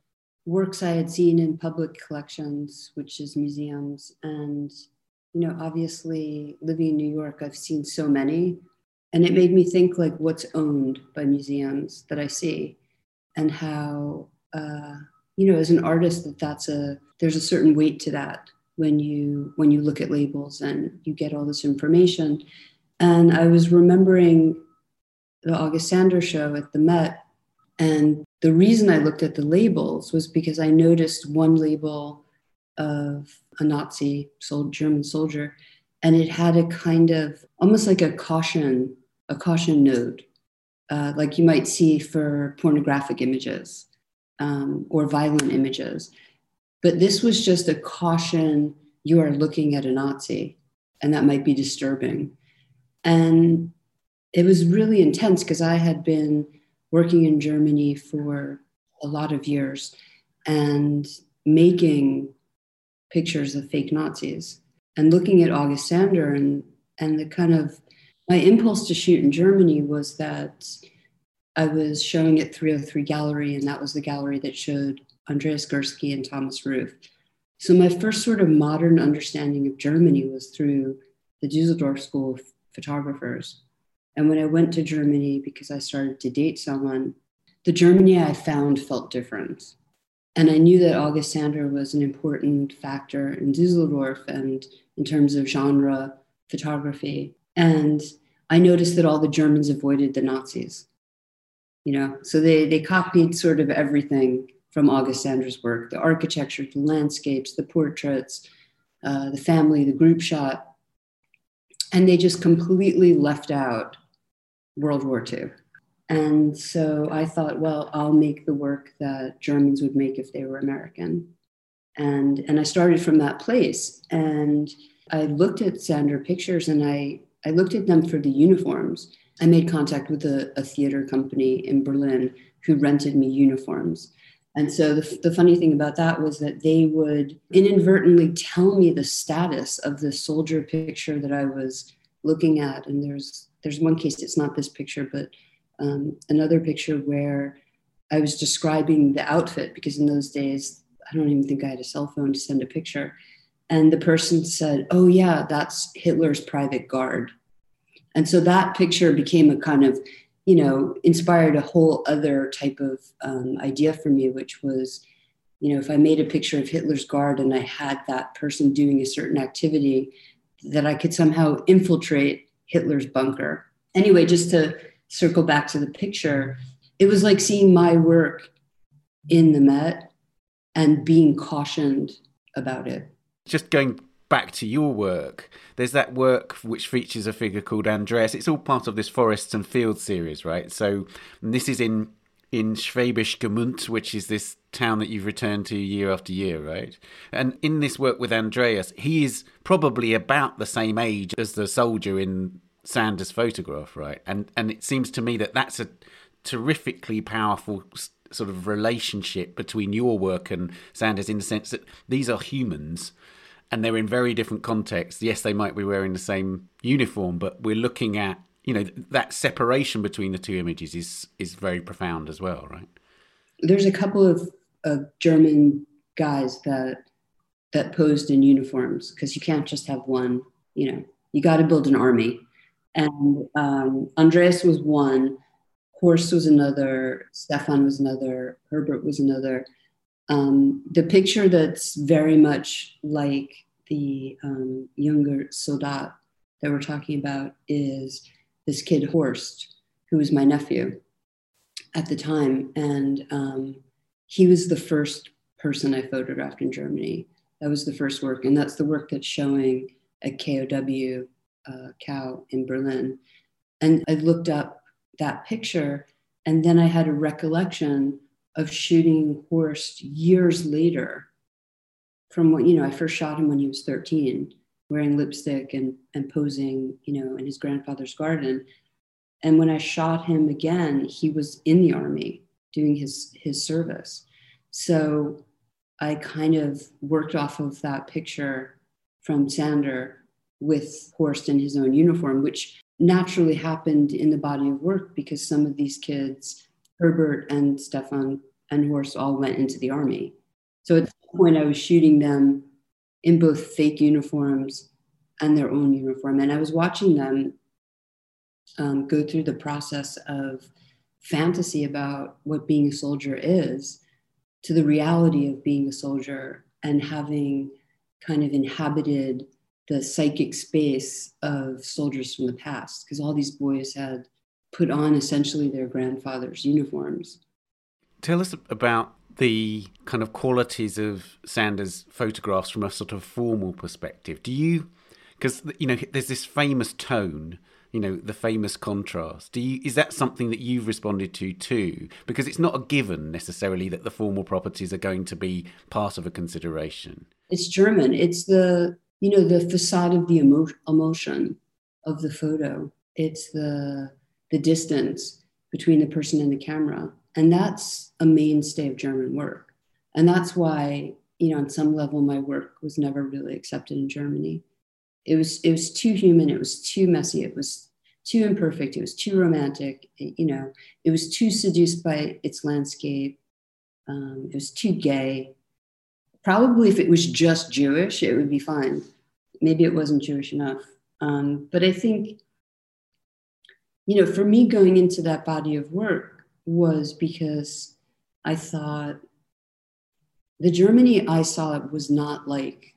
works I had seen in public collections, which is museums. And, you know, obviously living in New York, I've seen so many. And it made me think like what's owned by museums that I see and how, uh, you know, as an artist, that that's a, there's a certain weight to that when you, when you look at labels and you get all this information. And I was remembering the August Sander show at the Met and the reason I looked at the labels was because I noticed one label of a Nazi sold German soldier, and it had a kind of almost like a caution, a caution note, uh, like you might see for pornographic images um, or violent images. But this was just a caution you are looking at a Nazi, and that might be disturbing. And it was really intense because I had been working in Germany for a lot of years and making pictures of fake Nazis and looking at August Sander and and the kind of my impulse to shoot in Germany was that I was showing at 303 Gallery, and that was the gallery that showed Andreas Gursky and Thomas Ruff. So my first sort of modern understanding of Germany was through the Dusseldorf School of Photographers. And when I went to Germany because I started to date someone, the Germany I found felt different. And I knew that August Sander was an important factor in Dusseldorf and in terms of genre photography. And I noticed that all the Germans avoided the Nazis. You know, so they, they copied sort of everything from August Sander's work the architecture, the landscapes, the portraits, uh, the family, the group shot. And they just completely left out World War II. And so I thought, well, I'll make the work that Germans would make if they were American. And, and I started from that place. And I looked at Sander pictures and I, I looked at them for the uniforms. I made contact with a, a theater company in Berlin who rented me uniforms. And so the, the funny thing about that was that they would inadvertently tell me the status of the soldier picture that I was looking at. And there's there's one case, it's not this picture, but um, another picture where I was describing the outfit because in those days, I don't even think I had a cell phone to send a picture. And the person said, Oh, yeah, that's Hitler's private guard. And so that picture became a kind of, you know, inspired a whole other type of um, idea for me, which was, you know, if I made a picture of Hitler's guard and I had that person doing a certain activity, that I could somehow infiltrate Hitler's bunker. Anyway, just to circle back to the picture, it was like seeing my work in the Met and being cautioned about it. Just going back to your work, there's that work which features a figure called Andreas. It's all part of this Forests and Fields series, right? So this is in in Schwäbisch Gmünd, which is this town that you've returned to year after year, right? And in this work with Andreas, he is probably about the same age as the soldier in Sander's photograph, right? And and it seems to me that that's a terrifically powerful sort of relationship between your work and Sanders in the sense that these are humans and they're in very different contexts. Yes, they might be wearing the same uniform, but we're looking at you know that separation between the two images is is very profound as well right there's a couple of of German guys that that posed in uniforms because you can't just have one. You know, you got to build an army. And um, Andreas was one, Horst was another, Stefan was another, Herbert was another. Um, the picture that's very much like the um, Junger Soldat that we're talking about is this kid Horst, who was my nephew at the time. And um, he was the first person I photographed in Germany. That was the first work. And that's the work that's showing at KOW uh, KAU in Berlin. And I looked up that picture, and then I had a recollection of shooting Horst years later from what, you know, I first shot him when he was 13, wearing lipstick and, and posing, you know, in his grandfather's garden. And when I shot him again, he was in the army doing his, his service. So I kind of worked off of that picture from Sander with Horst in his own uniform, which naturally happened in the body of work because some of these kids, Herbert and Stefan and Horst, all went into the army. So at that point, I was shooting them in both fake uniforms and their own uniform. And I was watching them um, go through the process of fantasy about what being a soldier is to the reality of being a soldier and having kind of inhabited the psychic space of soldiers from the past because all these boys had put on essentially their grandfather's uniforms. Tell us about the kind of qualities of Sander's photographs from a sort of formal perspective. Do you, because you know, there's this famous tone, you know, the famous contrast. Do you is that something that you've responded to too? Because it's not a given necessarily that the formal properties are going to be part of a consideration. It's German. It's the you know the facade of the emo- emotion of the photo it's the the distance between the person and the camera and that's a mainstay of german work and that's why you know on some level my work was never really accepted in germany it was it was too human it was too messy it was too imperfect it was too romantic it, you know it was too seduced by its landscape um, it was too gay probably if it was just jewish it would be fine maybe it wasn't Jewish enough. Um, but I think, you know, for me going into that body of work was because I thought the Germany I saw was not like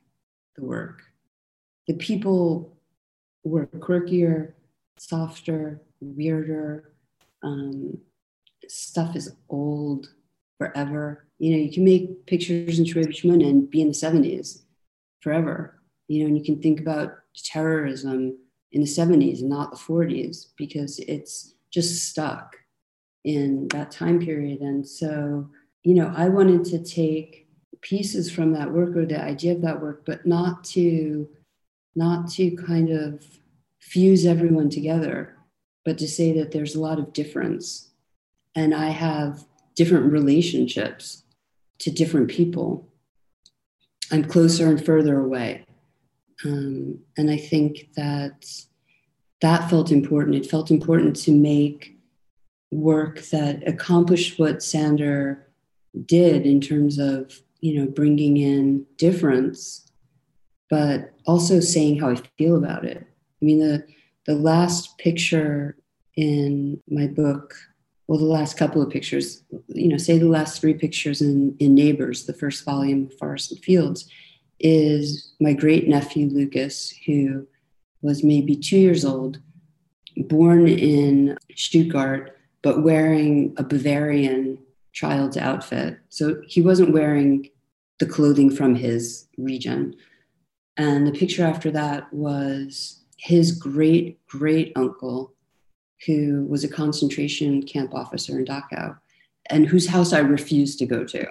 the work. The people were quirkier, softer, weirder. Um, stuff is old forever. You know, you can make pictures in Gmünd and be in the 70s forever you know, and you can think about terrorism in the 70s and not the 40s because it's just stuck in that time period. And so, you know, I wanted to take pieces from that work or the idea of that work, but not to not to kind of fuse everyone together, but to say that there's a lot of difference. And I have different relationships to different people. I'm closer and further away. Um, and I think that that felt important. It felt important to make work that accomplished what Sander did in terms of, you know, bringing in difference, but also saying how I feel about it. I mean, the, the last picture in my book, well, the last couple of pictures, you know, say the last three pictures in, in Neighbors, the first volume Forest and Fields, is my great nephew Lucas, who was maybe two years old, born in Stuttgart, but wearing a Bavarian child's outfit. So he wasn't wearing the clothing from his region. And the picture after that was his great great uncle, who was a concentration camp officer in Dachau, and whose house I refused to go to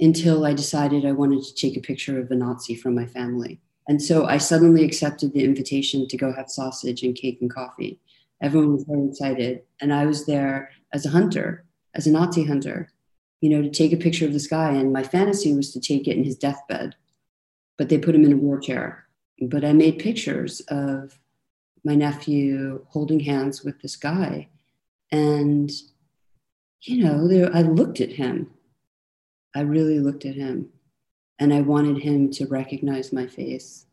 until I decided I wanted to take a picture of a Nazi from my family. And so I suddenly accepted the invitation to go have sausage and cake and coffee. Everyone was very excited. And I was there as a hunter, as a Nazi hunter, you know, to take a picture of this guy. And my fantasy was to take it in his deathbed, but they put him in a wheelchair. But I made pictures of my nephew holding hands with this guy. And, you know, there, I looked at him I really looked at him and I wanted him to recognize my face.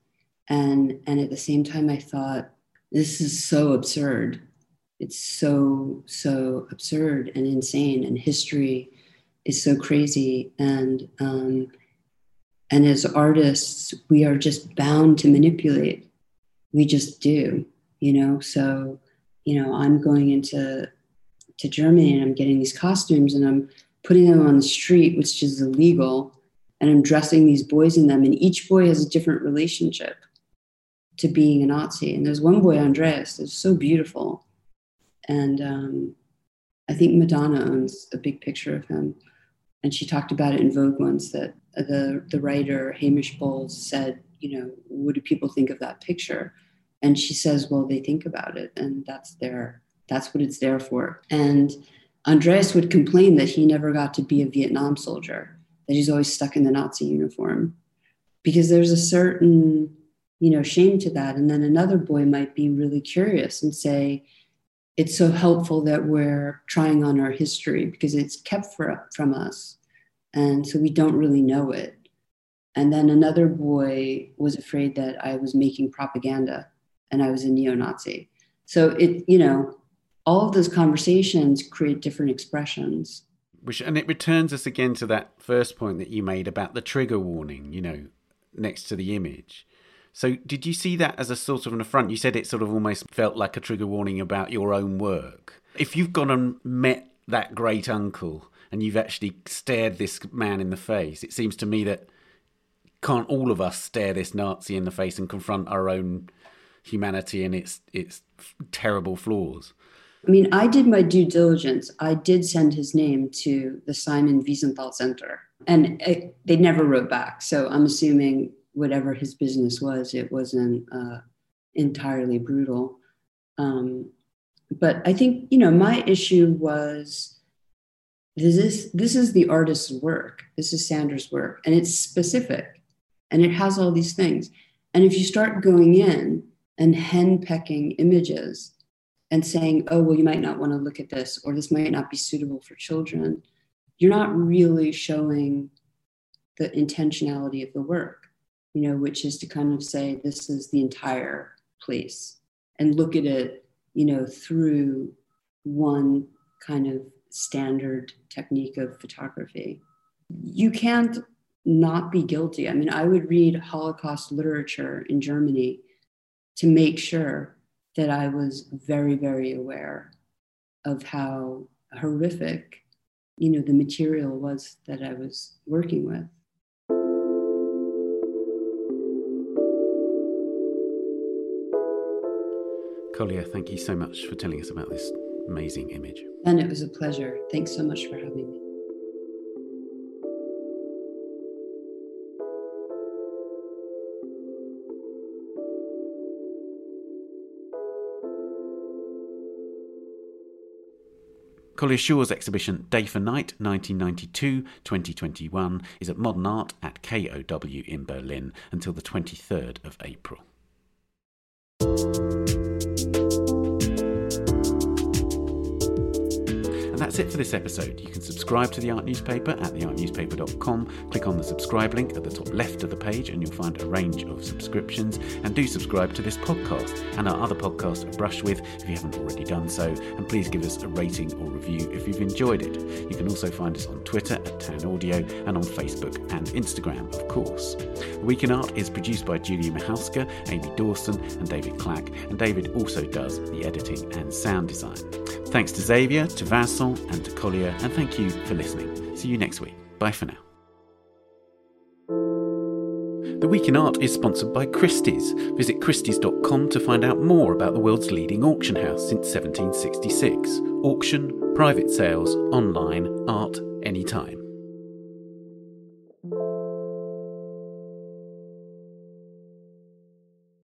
And, and at the same time, I thought, this is so absurd. It's so, so absurd and insane. And history is so crazy. And, um, and as artists, we are just bound to manipulate. We just do, you know? So, you know, I'm going into to Germany and I'm getting these costumes and I'm putting them on the street, which is illegal, and I'm dressing these boys in them. And each boy has a different relationship to being a Nazi. And there's one boy, Andreas, that's so beautiful. And um, I think Madonna owns a big picture of him. And she talked about it in Vogue once that the, the writer Hamish Bowles said, you know, what do people think of that picture? And she says, well, they think about it, and that's their that's what it's there for. And Andreas would complain that he never got to be a Vietnam soldier, that he's always stuck in the Nazi uniform, because there's a certain, you know, shame to that. And then another boy might be really curious and say, it's so helpful that we're trying on our history because it's kept for, from us. And so we don't really know it. And then another boy was afraid that I was making propaganda and I was a neo Nazi. So it, you know, all of those conversations create different expressions. Which and it returns us again to that first point that you made about the trigger warning, you know, next to the image. So did you see that as a sort of an affront? You said it sort of almost felt like a trigger warning about your own work. If you've gone and met that great uncle and you've actually stared this man in the face, it seems to me that can't all of us stare this Nazi in the face and confront our own humanity and its its terrible flaws? I mean, I did my due diligence. I did send his name to the Simon Wiesenthal Center, and they never wrote back. So I'm assuming whatever his business was, it wasn't uh, entirely brutal. Um, but I think you know my issue was this is this is the artist's work. This is Sanders' work, and it's specific, and it has all these things. And if you start going in and henpecking images and saying, oh, well, you might not want to look at this, or this might not be suitable for children, you're not really showing the intentionality of the work, you know, which is to kind of say, this is the entire place and look at it, you know, through one kind of standard technique of photography. You can't not be guilty. I mean, I would read Holocaust literature in Germany to make sure that I was very, very aware of how horrific, you know, the material was that I was working with. Collier, thank you so much for telling us about this amazing image. And it was a pleasure. Thanks so much for having me. Collier Schorr's exhibition Day for Night 1992 2021 is at Modern Art at KOW in Berlin until the 23rd of April. That's it for this episode. You can subscribe to the Art Newspaper at theartnewspaper.com. Click on the subscribe link at the top left of the page, and you'll find a range of subscriptions. And do subscribe to this podcast and our other podcast, A Brush With, if you haven't already done so. And please give us a rating or review if you've enjoyed it. You can also find us on Twitter at Tan Audio and on Facebook and Instagram, of course. The Week in Art is produced by Julia Michalska, Amy Dawson, and David Clack. And David also does the editing and sound design. Thanks to Xavier, to Vincent, and to Collier, and thank you for listening. See you next week. Bye for now. The Week in Art is sponsored by Christie's. Visit Christie's.com to find out more about the world's leading auction house since 1766. Auction, private sales, online, art, anytime.